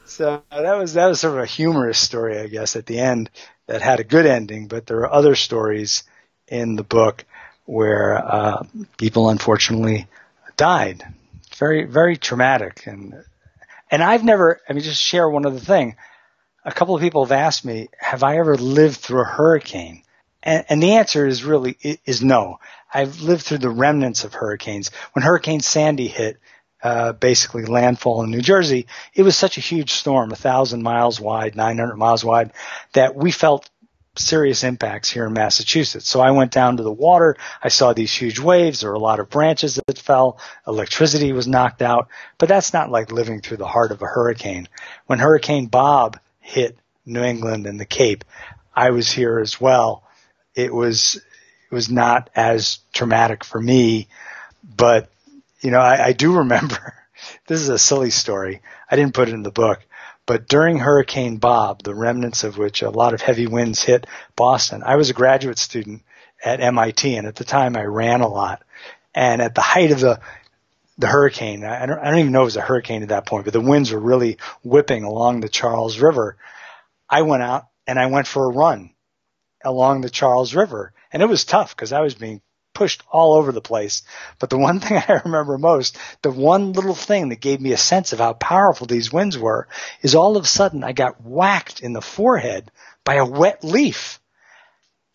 so that was that was sort of a humorous story, I guess, at the end that had a good ending. But there are other stories in the book where uh, people unfortunately died. Very very traumatic, and and I've never, I mean, just share one other thing. A couple of people have asked me, have I ever lived through a hurricane? And, and the answer is really, is no. I've lived through the remnants of hurricanes. When Hurricane Sandy hit, uh, basically landfall in New Jersey, it was such a huge storm, a thousand miles wide, 900 miles wide, that we felt serious impacts here in Massachusetts. So I went down to the water. I saw these huge waves. There were a lot of branches that fell. Electricity was knocked out. But that's not like living through the heart of a hurricane. When Hurricane Bob hit New England and the Cape, I was here as well. It was it was not as traumatic for me, but you know I, I do remember. this is a silly story. I didn't put it in the book, but during Hurricane Bob, the remnants of which a lot of heavy winds hit Boston, I was a graduate student at MIT, and at the time I ran a lot. And at the height of the the hurricane, I don't, I don't even know it was a hurricane at that point, but the winds were really whipping along the Charles River. I went out and I went for a run along the Charles River, and it was tough because I was being pushed all over the place. But the one thing I remember most, the one little thing that gave me a sense of how powerful these winds were, is all of a sudden I got whacked in the forehead by a wet leaf.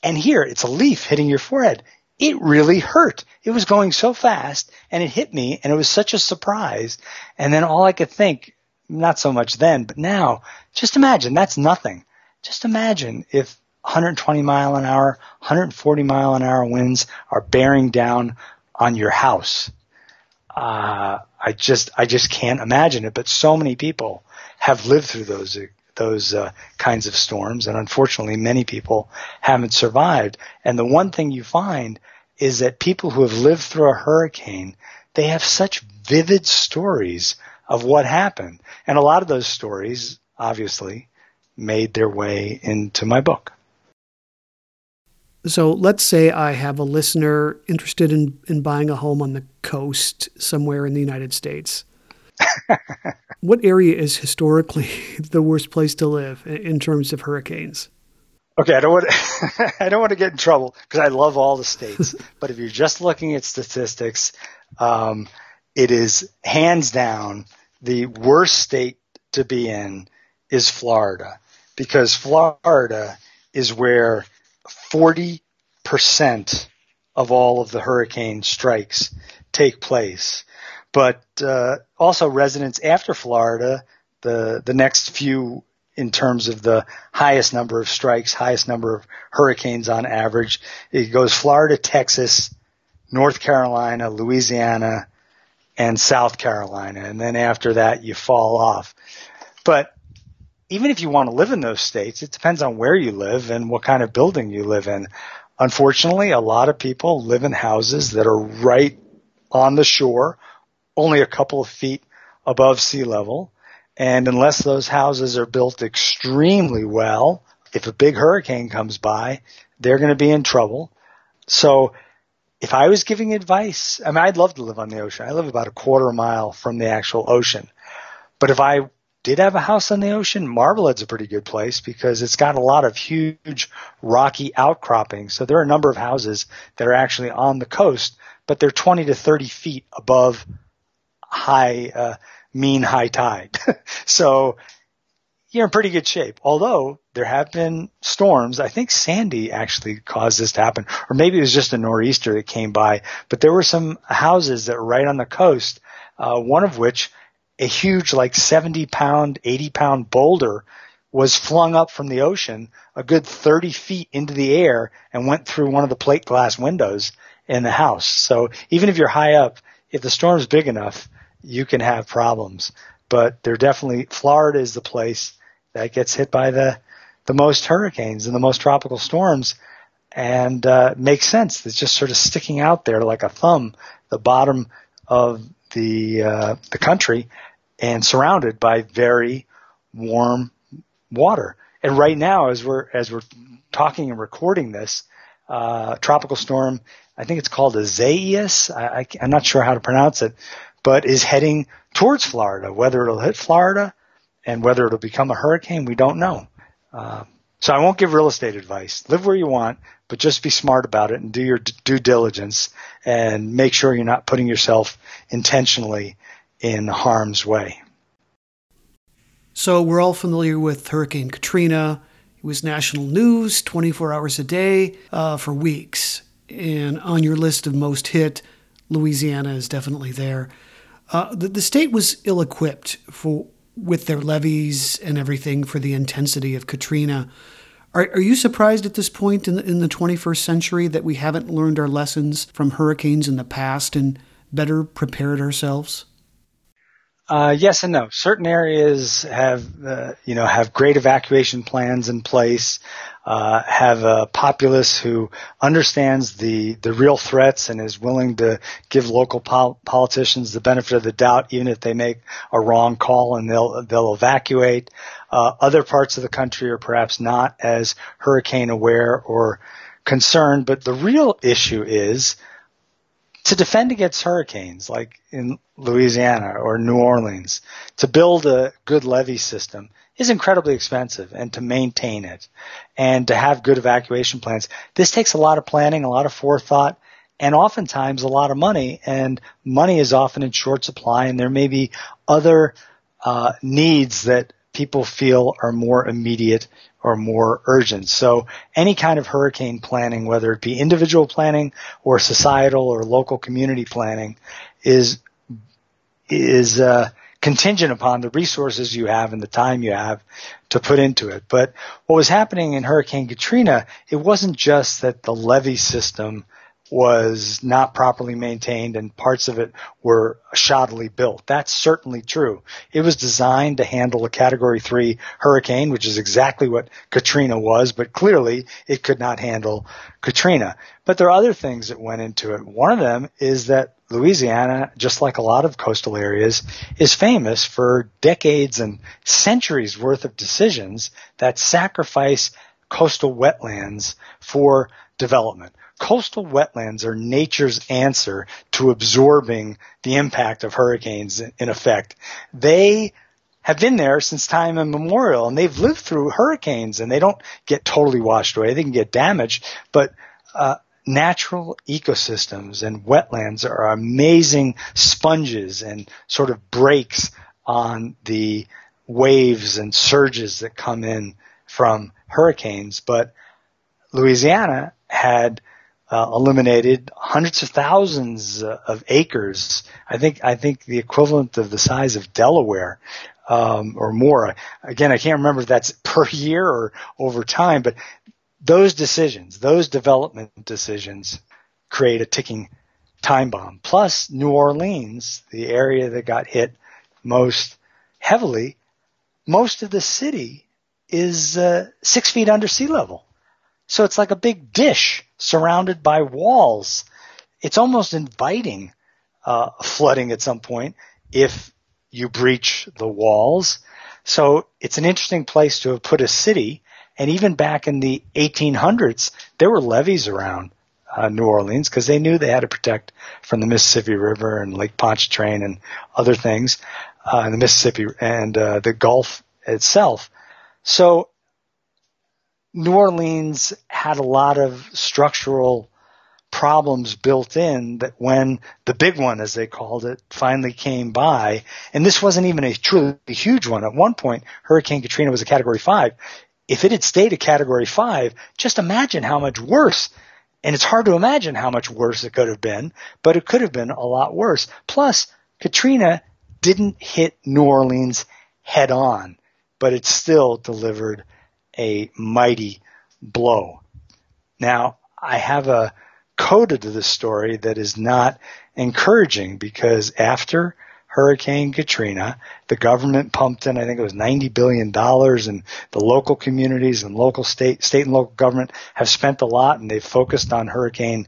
And here, it's a leaf hitting your forehead. It really hurt. It was going so fast and it hit me and it was such a surprise. And then all I could think, not so much then, but now, just imagine that's nothing. Just imagine if 120 mile an hour, 140 mile an hour winds are bearing down on your house. Uh, I just, I just can't imagine it. But so many people have lived through those, those uh, kinds of storms, and unfortunately, many people haven't survived. And the one thing you find is that people who have lived through a hurricane, they have such vivid stories of what happened, and a lot of those stories, obviously, made their way into my book. So let's say I have a listener interested in, in buying a home on the coast somewhere in the United States. what area is historically the worst place to live in terms of hurricanes? Okay, I don't want to, I don't want to get in trouble because I love all the states. but if you're just looking at statistics, um, it is hands down the worst state to be in is Florida because Florida is where 40% of all of the hurricane strikes take place. But uh, also residents after Florida, the the next few in terms of the highest number of strikes, highest number of hurricanes on average, it goes Florida, Texas, North Carolina, Louisiana, and South Carolina, and then after that you fall off. But even if you want to live in those states, it depends on where you live and what kind of building you live in. Unfortunately, a lot of people live in houses that are right on the shore, only a couple of feet above sea level. And unless those houses are built extremely well, if a big hurricane comes by, they're going to be in trouble. So if I was giving advice, I mean, I'd love to live on the ocean. I live about a quarter mile from the actual ocean. But if I did have a house on the ocean, Marblehead's a pretty good place because it's got a lot of huge rocky outcroppings. So there are a number of houses that are actually on the coast, but they're 20 to 30 feet above high, uh, mean high tide. so you're in pretty good shape. Although there have been storms, I think Sandy actually caused this to happen, or maybe it was just a nor'easter that came by. But there were some houses that were right on the coast, uh, one of which a huge, like 70 pound, 80 pound boulder was flung up from the ocean a good 30 feet into the air and went through one of the plate glass windows in the house. So even if you're high up, if the storm's big enough, you can have problems. But they're definitely, Florida is the place that gets hit by the, the most hurricanes and the most tropical storms and uh, makes sense. It's just sort of sticking out there like a thumb, the bottom of the uh, the country, and surrounded by very warm water. And right now, as we're as we're talking and recording this, uh, tropical storm, I think it's called Isaias. I, I, I'm not sure how to pronounce it, but is heading towards Florida. Whether it'll hit Florida and whether it'll become a hurricane, we don't know. Uh, so I won't give real estate advice. Live where you want, but just be smart about it and do your d- due diligence and make sure you're not putting yourself intentionally in harm's way. So we're all familiar with Hurricane Katrina. It was national news 24 hours a day uh, for weeks. And on your list of most hit, Louisiana is definitely there. Uh, the, the state was ill equipped for with their levees and everything for the intensity of Katrina. Are, are you surprised at this point in the, in the 21st century that we haven't learned our lessons from hurricanes in the past and better prepared ourselves? Uh, yes and no. Certain areas have, uh, you know, have great evacuation plans in place, uh, have a populace who understands the, the real threats and is willing to give local pol- politicians the benefit of the doubt, even if they make a wrong call and they'll, they'll evacuate. Uh, other parts of the country are perhaps not as hurricane aware or concerned, but the real issue is to defend against hurricanes like in Louisiana or New Orleans, to build a good levee system is incredibly expensive and to maintain it and to have good evacuation plans. This takes a lot of planning, a lot of forethought, and oftentimes a lot of money and money is often in short supply and there may be other uh, needs that people feel are more immediate or more urgent. So any kind of hurricane planning, whether it be individual planning or societal or local community planning, is is uh, contingent upon the resources you have and the time you have to put into it. But what was happening in Hurricane Katrina, it wasn't just that the levee system was not properly maintained and parts of it were shoddily built. That's certainly true. It was designed to handle a category three hurricane, which is exactly what Katrina was, but clearly it could not handle Katrina. But there are other things that went into it. One of them is that Louisiana, just like a lot of coastal areas, is famous for decades and centuries worth of decisions that sacrifice coastal wetlands for development coastal wetlands are nature's answer to absorbing the impact of hurricanes in effect. They have been there since time immemorial and they've lived through hurricanes and they don't get totally washed away. They can get damaged, but, uh, natural ecosystems and wetlands are amazing sponges and sort of breaks on the waves and surges that come in from hurricanes. But Louisiana had uh, eliminated hundreds of thousands uh, of acres. I think I think the equivalent of the size of Delaware um, or more. Again, I can't remember if that's per year or over time, but those decisions, those development decisions, create a ticking time bomb. Plus, New Orleans, the area that got hit most heavily, most of the city is uh, six feet under sea level. So it's like a big dish surrounded by walls. It's almost inviting uh, flooding at some point if you breach the walls. So it's an interesting place to have put a city. And even back in the 1800s, there were levees around uh, New Orleans because they knew they had to protect from the Mississippi River and Lake Pontchartrain and other things, uh, and the Mississippi and uh, the Gulf itself. So New Orleans had a lot of structural problems built in that when the big one, as they called it, finally came by, and this wasn't even a truly huge one. At one point, Hurricane Katrina was a category five. If it had stayed a category five, just imagine how much worse. And it's hard to imagine how much worse it could have been, but it could have been a lot worse. Plus, Katrina didn't hit New Orleans head on, but it still delivered a mighty blow. Now, I have a coda to this story that is not encouraging because after Hurricane Katrina, the government pumped in, I think it was $90 billion and the local communities and local state, state and local government have spent a lot and they've focused on hurricane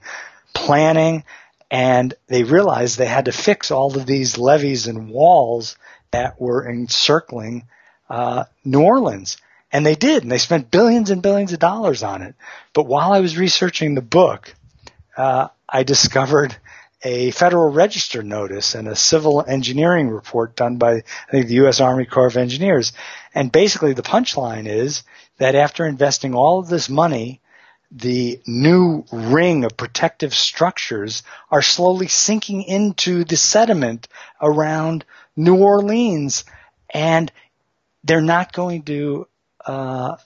planning and they realized they had to fix all of these levees and walls that were encircling uh, New Orleans. And they did, and they spent billions and billions of dollars on it. But while I was researching the book, uh, I discovered a Federal Register notice and a civil engineering report done by, I think, the U.S. Army Corps of Engineers. And basically the punchline is that after investing all of this money, the new ring of protective structures are slowly sinking into the sediment around New Orleans and they're not going to uh,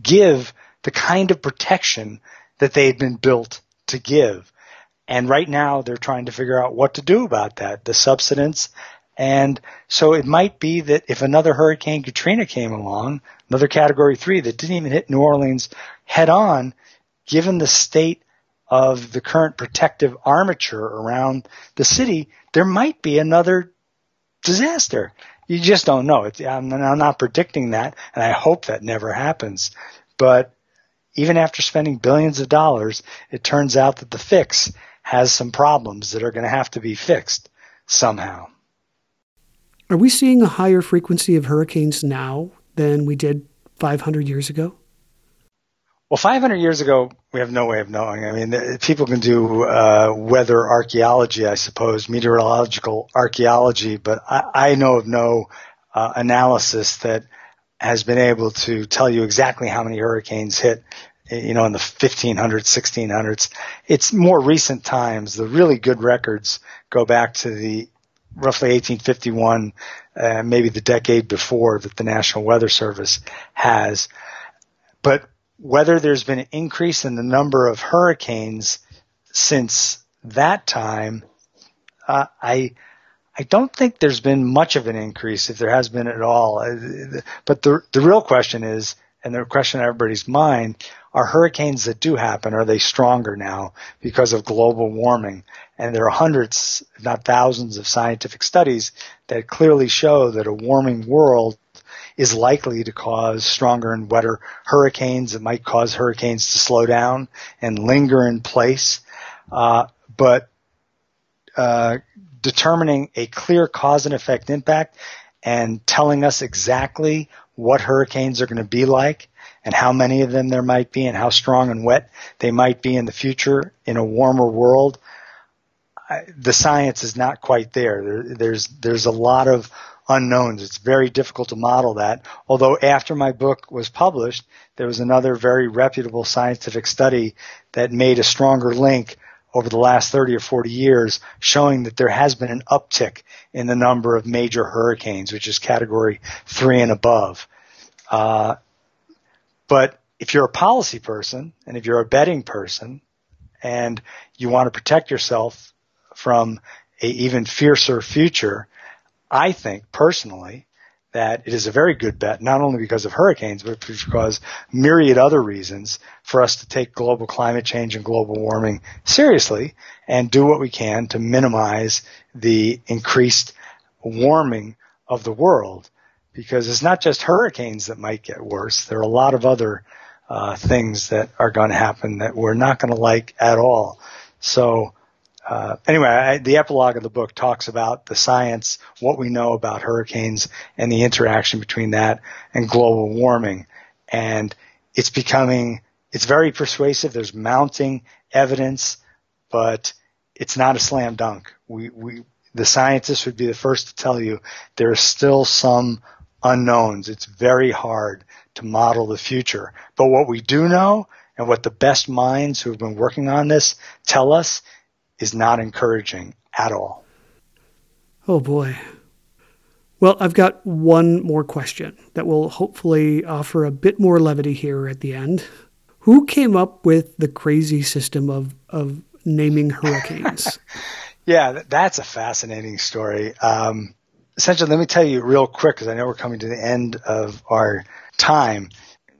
give the kind of protection that they had been built to give. And right now they're trying to figure out what to do about that, the subsidence. And so it might be that if another Hurricane Katrina came along, another category three that didn't even hit New Orleans head on, given the state of the current protective armature around the city, there might be another disaster. You just don't know. I'm, I'm not predicting that, and I hope that never happens. But even after spending billions of dollars, it turns out that the fix has some problems that are going to have to be fixed somehow. Are we seeing a higher frequency of hurricanes now than we did 500 years ago? Well, 500 years ago, we have no way of knowing. I mean, people can do uh, weather archaeology, I suppose, meteorological archaeology, but I, I know of no uh, analysis that has been able to tell you exactly how many hurricanes hit, you know, in the 1500s, 1600s. It's more recent times. The really good records go back to the roughly 1851, uh, maybe the decade before that the National Weather Service has. But whether there's been an increase in the number of hurricanes since that time, uh, I I don't think there's been much of an increase, if there has been at all. Uh, but the the real question is, and the question in everybody's mind, are hurricanes that do happen are they stronger now because of global warming? And there are hundreds, if not thousands, of scientific studies that clearly show that a warming world is likely to cause stronger and wetter hurricanes. It might cause hurricanes to slow down and linger in place. Uh, but uh, determining a clear cause and effect impact and telling us exactly what hurricanes are going to be like and how many of them there might be and how strong and wet they might be in the future in a warmer world. The science is not quite there. there. There's there's a lot of unknowns. It's very difficult to model that. Although after my book was published, there was another very reputable scientific study that made a stronger link over the last 30 or 40 years showing that there has been an uptick in the number of major hurricanes, which is category three and above. Uh, but if you're a policy person and if you're a betting person and you want to protect yourself from a even fiercer future, I think personally that it is a very good bet, not only because of hurricanes, but because myriad other reasons for us to take global climate change and global warming seriously and do what we can to minimize the increased warming of the world. Because it's not just hurricanes that might get worse. There are a lot of other uh, things that are going to happen that we're not going to like at all. So uh, anyway, I, the epilogue of the book talks about the science, what we know about hurricanes, and the interaction between that and global warming. And it's becoming, it's very persuasive. There's mounting evidence, but it's not a slam dunk. We, we, the scientists would be the first to tell you there are still some unknowns. It's very hard to model the future. But what we do know and what the best minds who have been working on this tell us is not encouraging at all. Oh boy. Well, I've got one more question that will hopefully offer a bit more levity here at the end. Who came up with the crazy system of, of naming hurricanes? yeah, that's a fascinating story. Um, essentially, let me tell you real quick because I know we're coming to the end of our time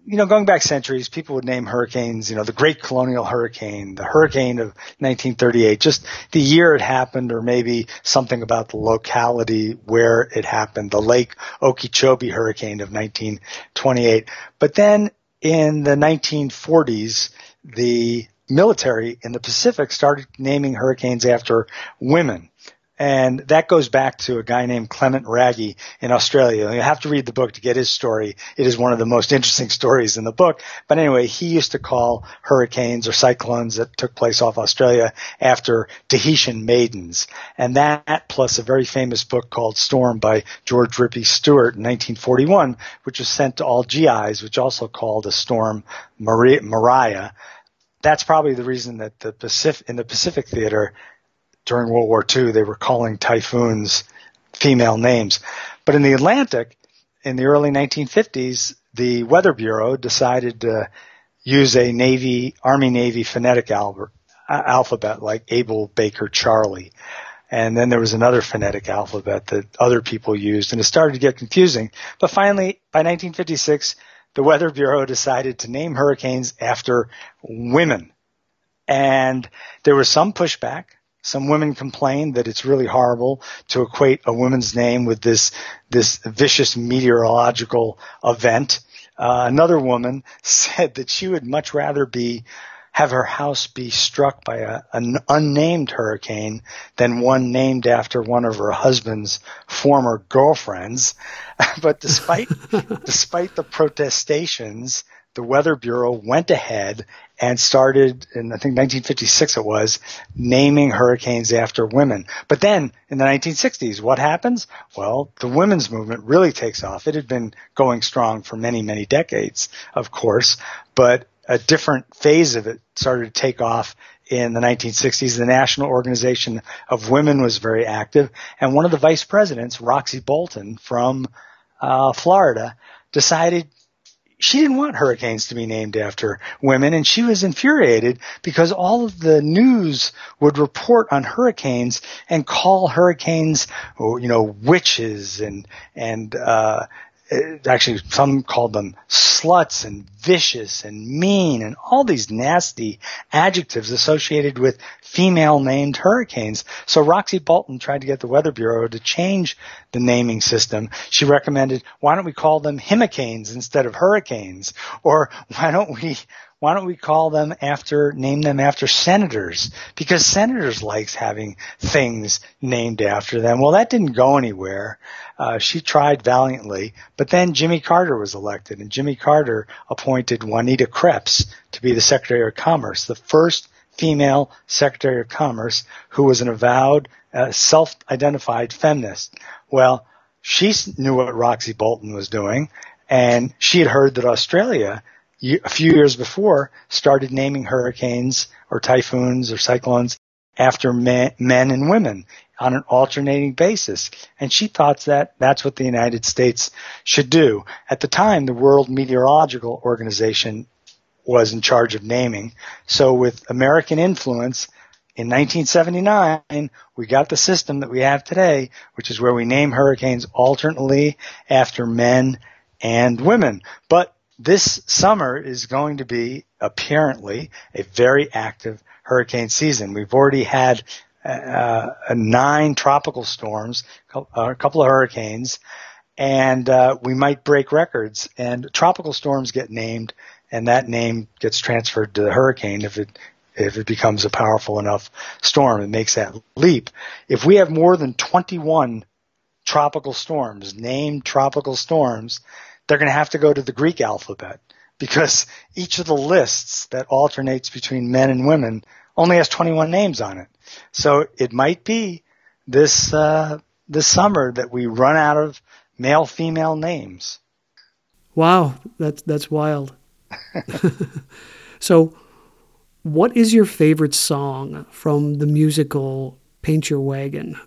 you know, going back centuries, people would name hurricanes, you know, the Great Colonial Hurricane, the Hurricane of 1938, just the year it happened, or maybe something about the locality where it happened, the Lake Okeechobee Hurricane of 1928. But then in the 1940s, the military in the Pacific started naming hurricanes after women. And that goes back to a guy named Clement Wragge in Australia. You have to read the book to get his story. It is one of the most interesting stories in the book. But anyway, he used to call hurricanes or cyclones that took place off Australia after Tahitian maidens. And that plus a very famous book called Storm by George Rippey Stewart in 1941, which was sent to all GIs, which also called a storm Maria, Mariah that's probably the reason that the Pacific in the Pacific Theater during World War II, they were calling typhoons female names. But in the Atlantic, in the early 1950s, the Weather Bureau decided to use a Navy, Army Navy phonetic al- alphabet like Able, Baker, Charlie. And then there was another phonetic alphabet that other people used, and it started to get confusing. But finally, by 1956, the Weather Bureau decided to name hurricanes after women. And there was some pushback. Some women complained that it's really horrible to equate a woman's name with this, this vicious meteorological event. Uh, another woman said that she would much rather be have her house be struck by a, an unnamed hurricane than one named after one of her husband's former girlfriends. but despite despite the protestations, the Weather Bureau went ahead and started in I think 1956 it was naming hurricanes after women. But then in the 1960s, what happens? Well, the women's movement really takes off. It had been going strong for many many decades, of course, but a different phase of it started to take off in the 1960s. The National Organization of Women was very active, and one of the vice presidents, Roxcy Bolton from uh, Florida, decided she didn't want hurricanes to be named after women, and she was infuriated because all of the news would report on hurricanes and call hurricanes, you know, witches and and uh, Uh, actually some called them sluts and vicious and mean and all these nasty adjectives associated with female named hurricanes. So Roxcy Bolton tried to get the Weather Bureau to change the naming system. She recommended, why don't we call them himicanes instead of hurricanes? Or why don't we why don't we call them after, name them after senators? Because senators likes having things named after them. Well, that didn't go anywhere. Uh, she tried valiantly, but then Jimmy Carter was elected, and Jimmy Carter appointed Juanita Kreps to be the Secretary of Commerce, the first female Secretary of Commerce who was an avowed, uh, self-identified feminist. Well, she knew what Roxcy Bolton was doing, and she had heard that Australia a few years before started naming hurricanes or typhoons or cyclones after men, men and women on an alternating basis. And she thought that that's what the United States should do. At the time, the World Meteorological Organization was in charge of naming. So with American influence, in 1979, we got the system that we have today, which is where we name hurricanes alternately after men and women. But this summer is going to be apparently a very active hurricane season. We've already had uh, nine tropical storms, a couple of hurricanes, and uh, we might break records. And tropical storms get named, and that name gets transferred to the hurricane if it if it becomes a powerful enough storm. It makes that leap. If we have more than 21 tropical storms, named tropical storms, they're going to have to go to the Greek alphabet because each of the lists that alternates between men and women only has 21 names on it. So it might be this uh, this summer that we run out of male female names. Wow, that's that's wild. so, what is your favorite song from the musical Paint Your Wagon?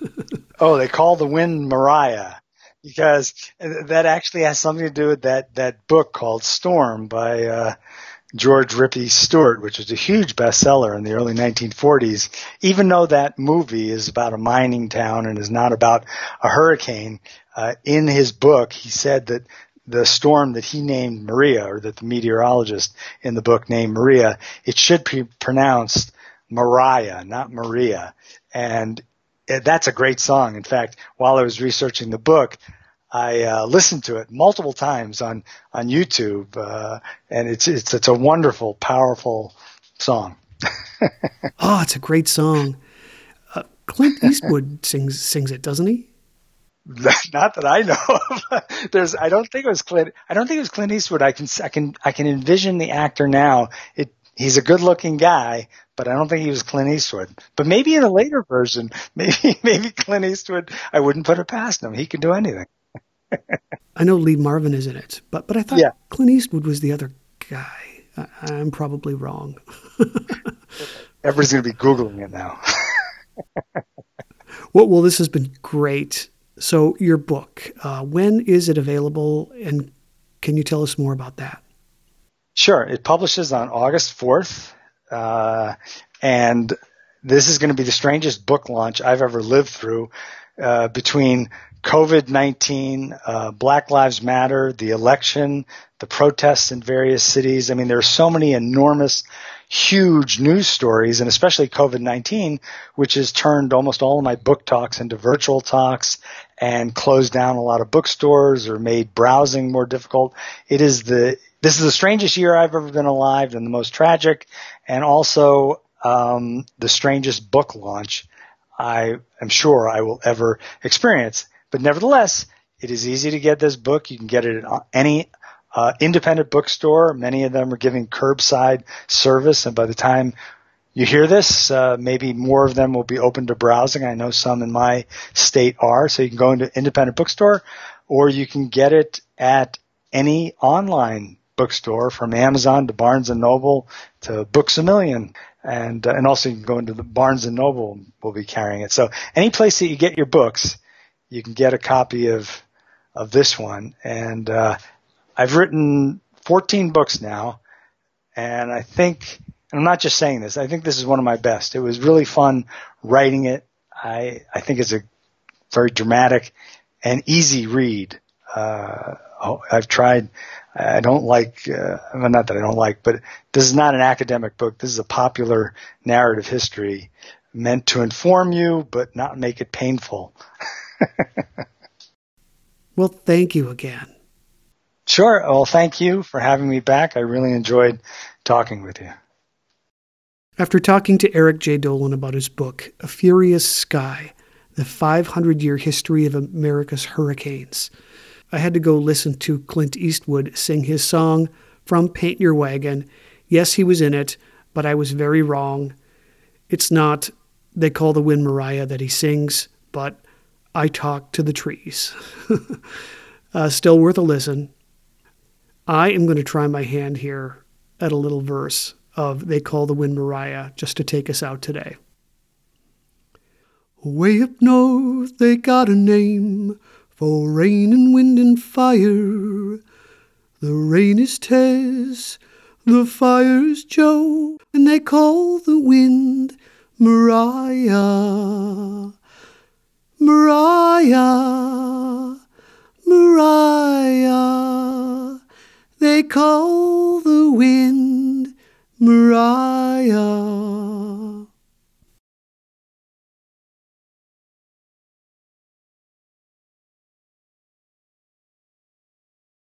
oh, they call the wind Mariah because that actually has something to do with that that book called Storm by uh, George Rippey Stewart, which was a huge bestseller in the early 1940s. Even though that movie is about a mining town and is not about a hurricane, uh, in his book he said that the storm that he named Maria, or that the meteorologist in the book named Maria, it should be pronounced Mariah, not Maria. And that's a great song. In fact, while I was researching the book, I uh, listened to it multiple times on on YouTube, uh, and it's it's it's a wonderful, powerful song. oh, it's a great song. Uh, Clint Eastwood sings sings it, doesn't he? Not that I know of. There's, I don't think it was Clint. I don't think it was Clint Eastwood. I can, I can, I can envision the actor now. It, he's a good-looking guy, but I don't think he was Clint Eastwood. But maybe in a later version, maybe, maybe Clint Eastwood. I wouldn't put it past him. He can do anything. I know Lee Marvin is in it, but but I thought yeah. Clint Eastwood was the other guy. I, I'm probably wrong. Everybody's going to be googling it now. well, well, this has been great. So, your book, uh, when is it available, and can you tell us more about that? Sure. It publishes on August 4th, uh, and this is going to be the strangest book launch I've ever lived through. Uh, between COVID 19, uh, Black Lives Matter, the election, the protests in various cities. I mean, there are so many enormous, huge news stories, and especially COVID 19, which has turned almost all of my book talks into virtual talks and closed down a lot of bookstores or made browsing more difficult. It is the this is the strangest year I've ever been alive and the most tragic, and also um, the strangest book launch I am sure I will ever experience. But nevertheless, it is easy to get this book. You can get it at any uh, independent bookstore. Many of them are giving curbside service, and by the time you hear this, uh, maybe more of them will be open to browsing. I know some in my state are, so you can go into independent bookstore, or you can get it at any online bookstore from Amazon to Barnes and Noble to Books a Million. And, uh, and also you can go into the Barnes and Noble will be carrying it. So any place that you get your books, you can get a copy of, of this one. And, uh, I've written 14 books now. And I think, and I'm not just saying this, I think this is one of my best. It was really fun writing it. I, I think it's a very dramatic and easy read. Uh, I've tried I don't like, uh, well, not that I don't like, but this is not an academic book. This is a popular narrative history meant to inform you, but not make it painful. well, thank you again. Sure. Well, thank you for having me back. I really enjoyed talking with you. After talking to Eric Jay Dolin about his book, A Furious Sky The 500 Year History of America's Hurricanes, I had to go listen to Clint Eastwood sing his song from Paint Your Wagon. Yes, he was in it, but I was very wrong. It's not They Call the Wind Mariah that he sings, but I Talk to the Trees. uh, still worth a listen. I am going to try my hand here at a little verse of They Call the Wind Mariah just to take us out today. Way up north, they got a name for rain and wind and fire. The rain is Tess, the fire is Joe, and they call the wind Mariah. Mariah, Mariah, they call the wind Mariah.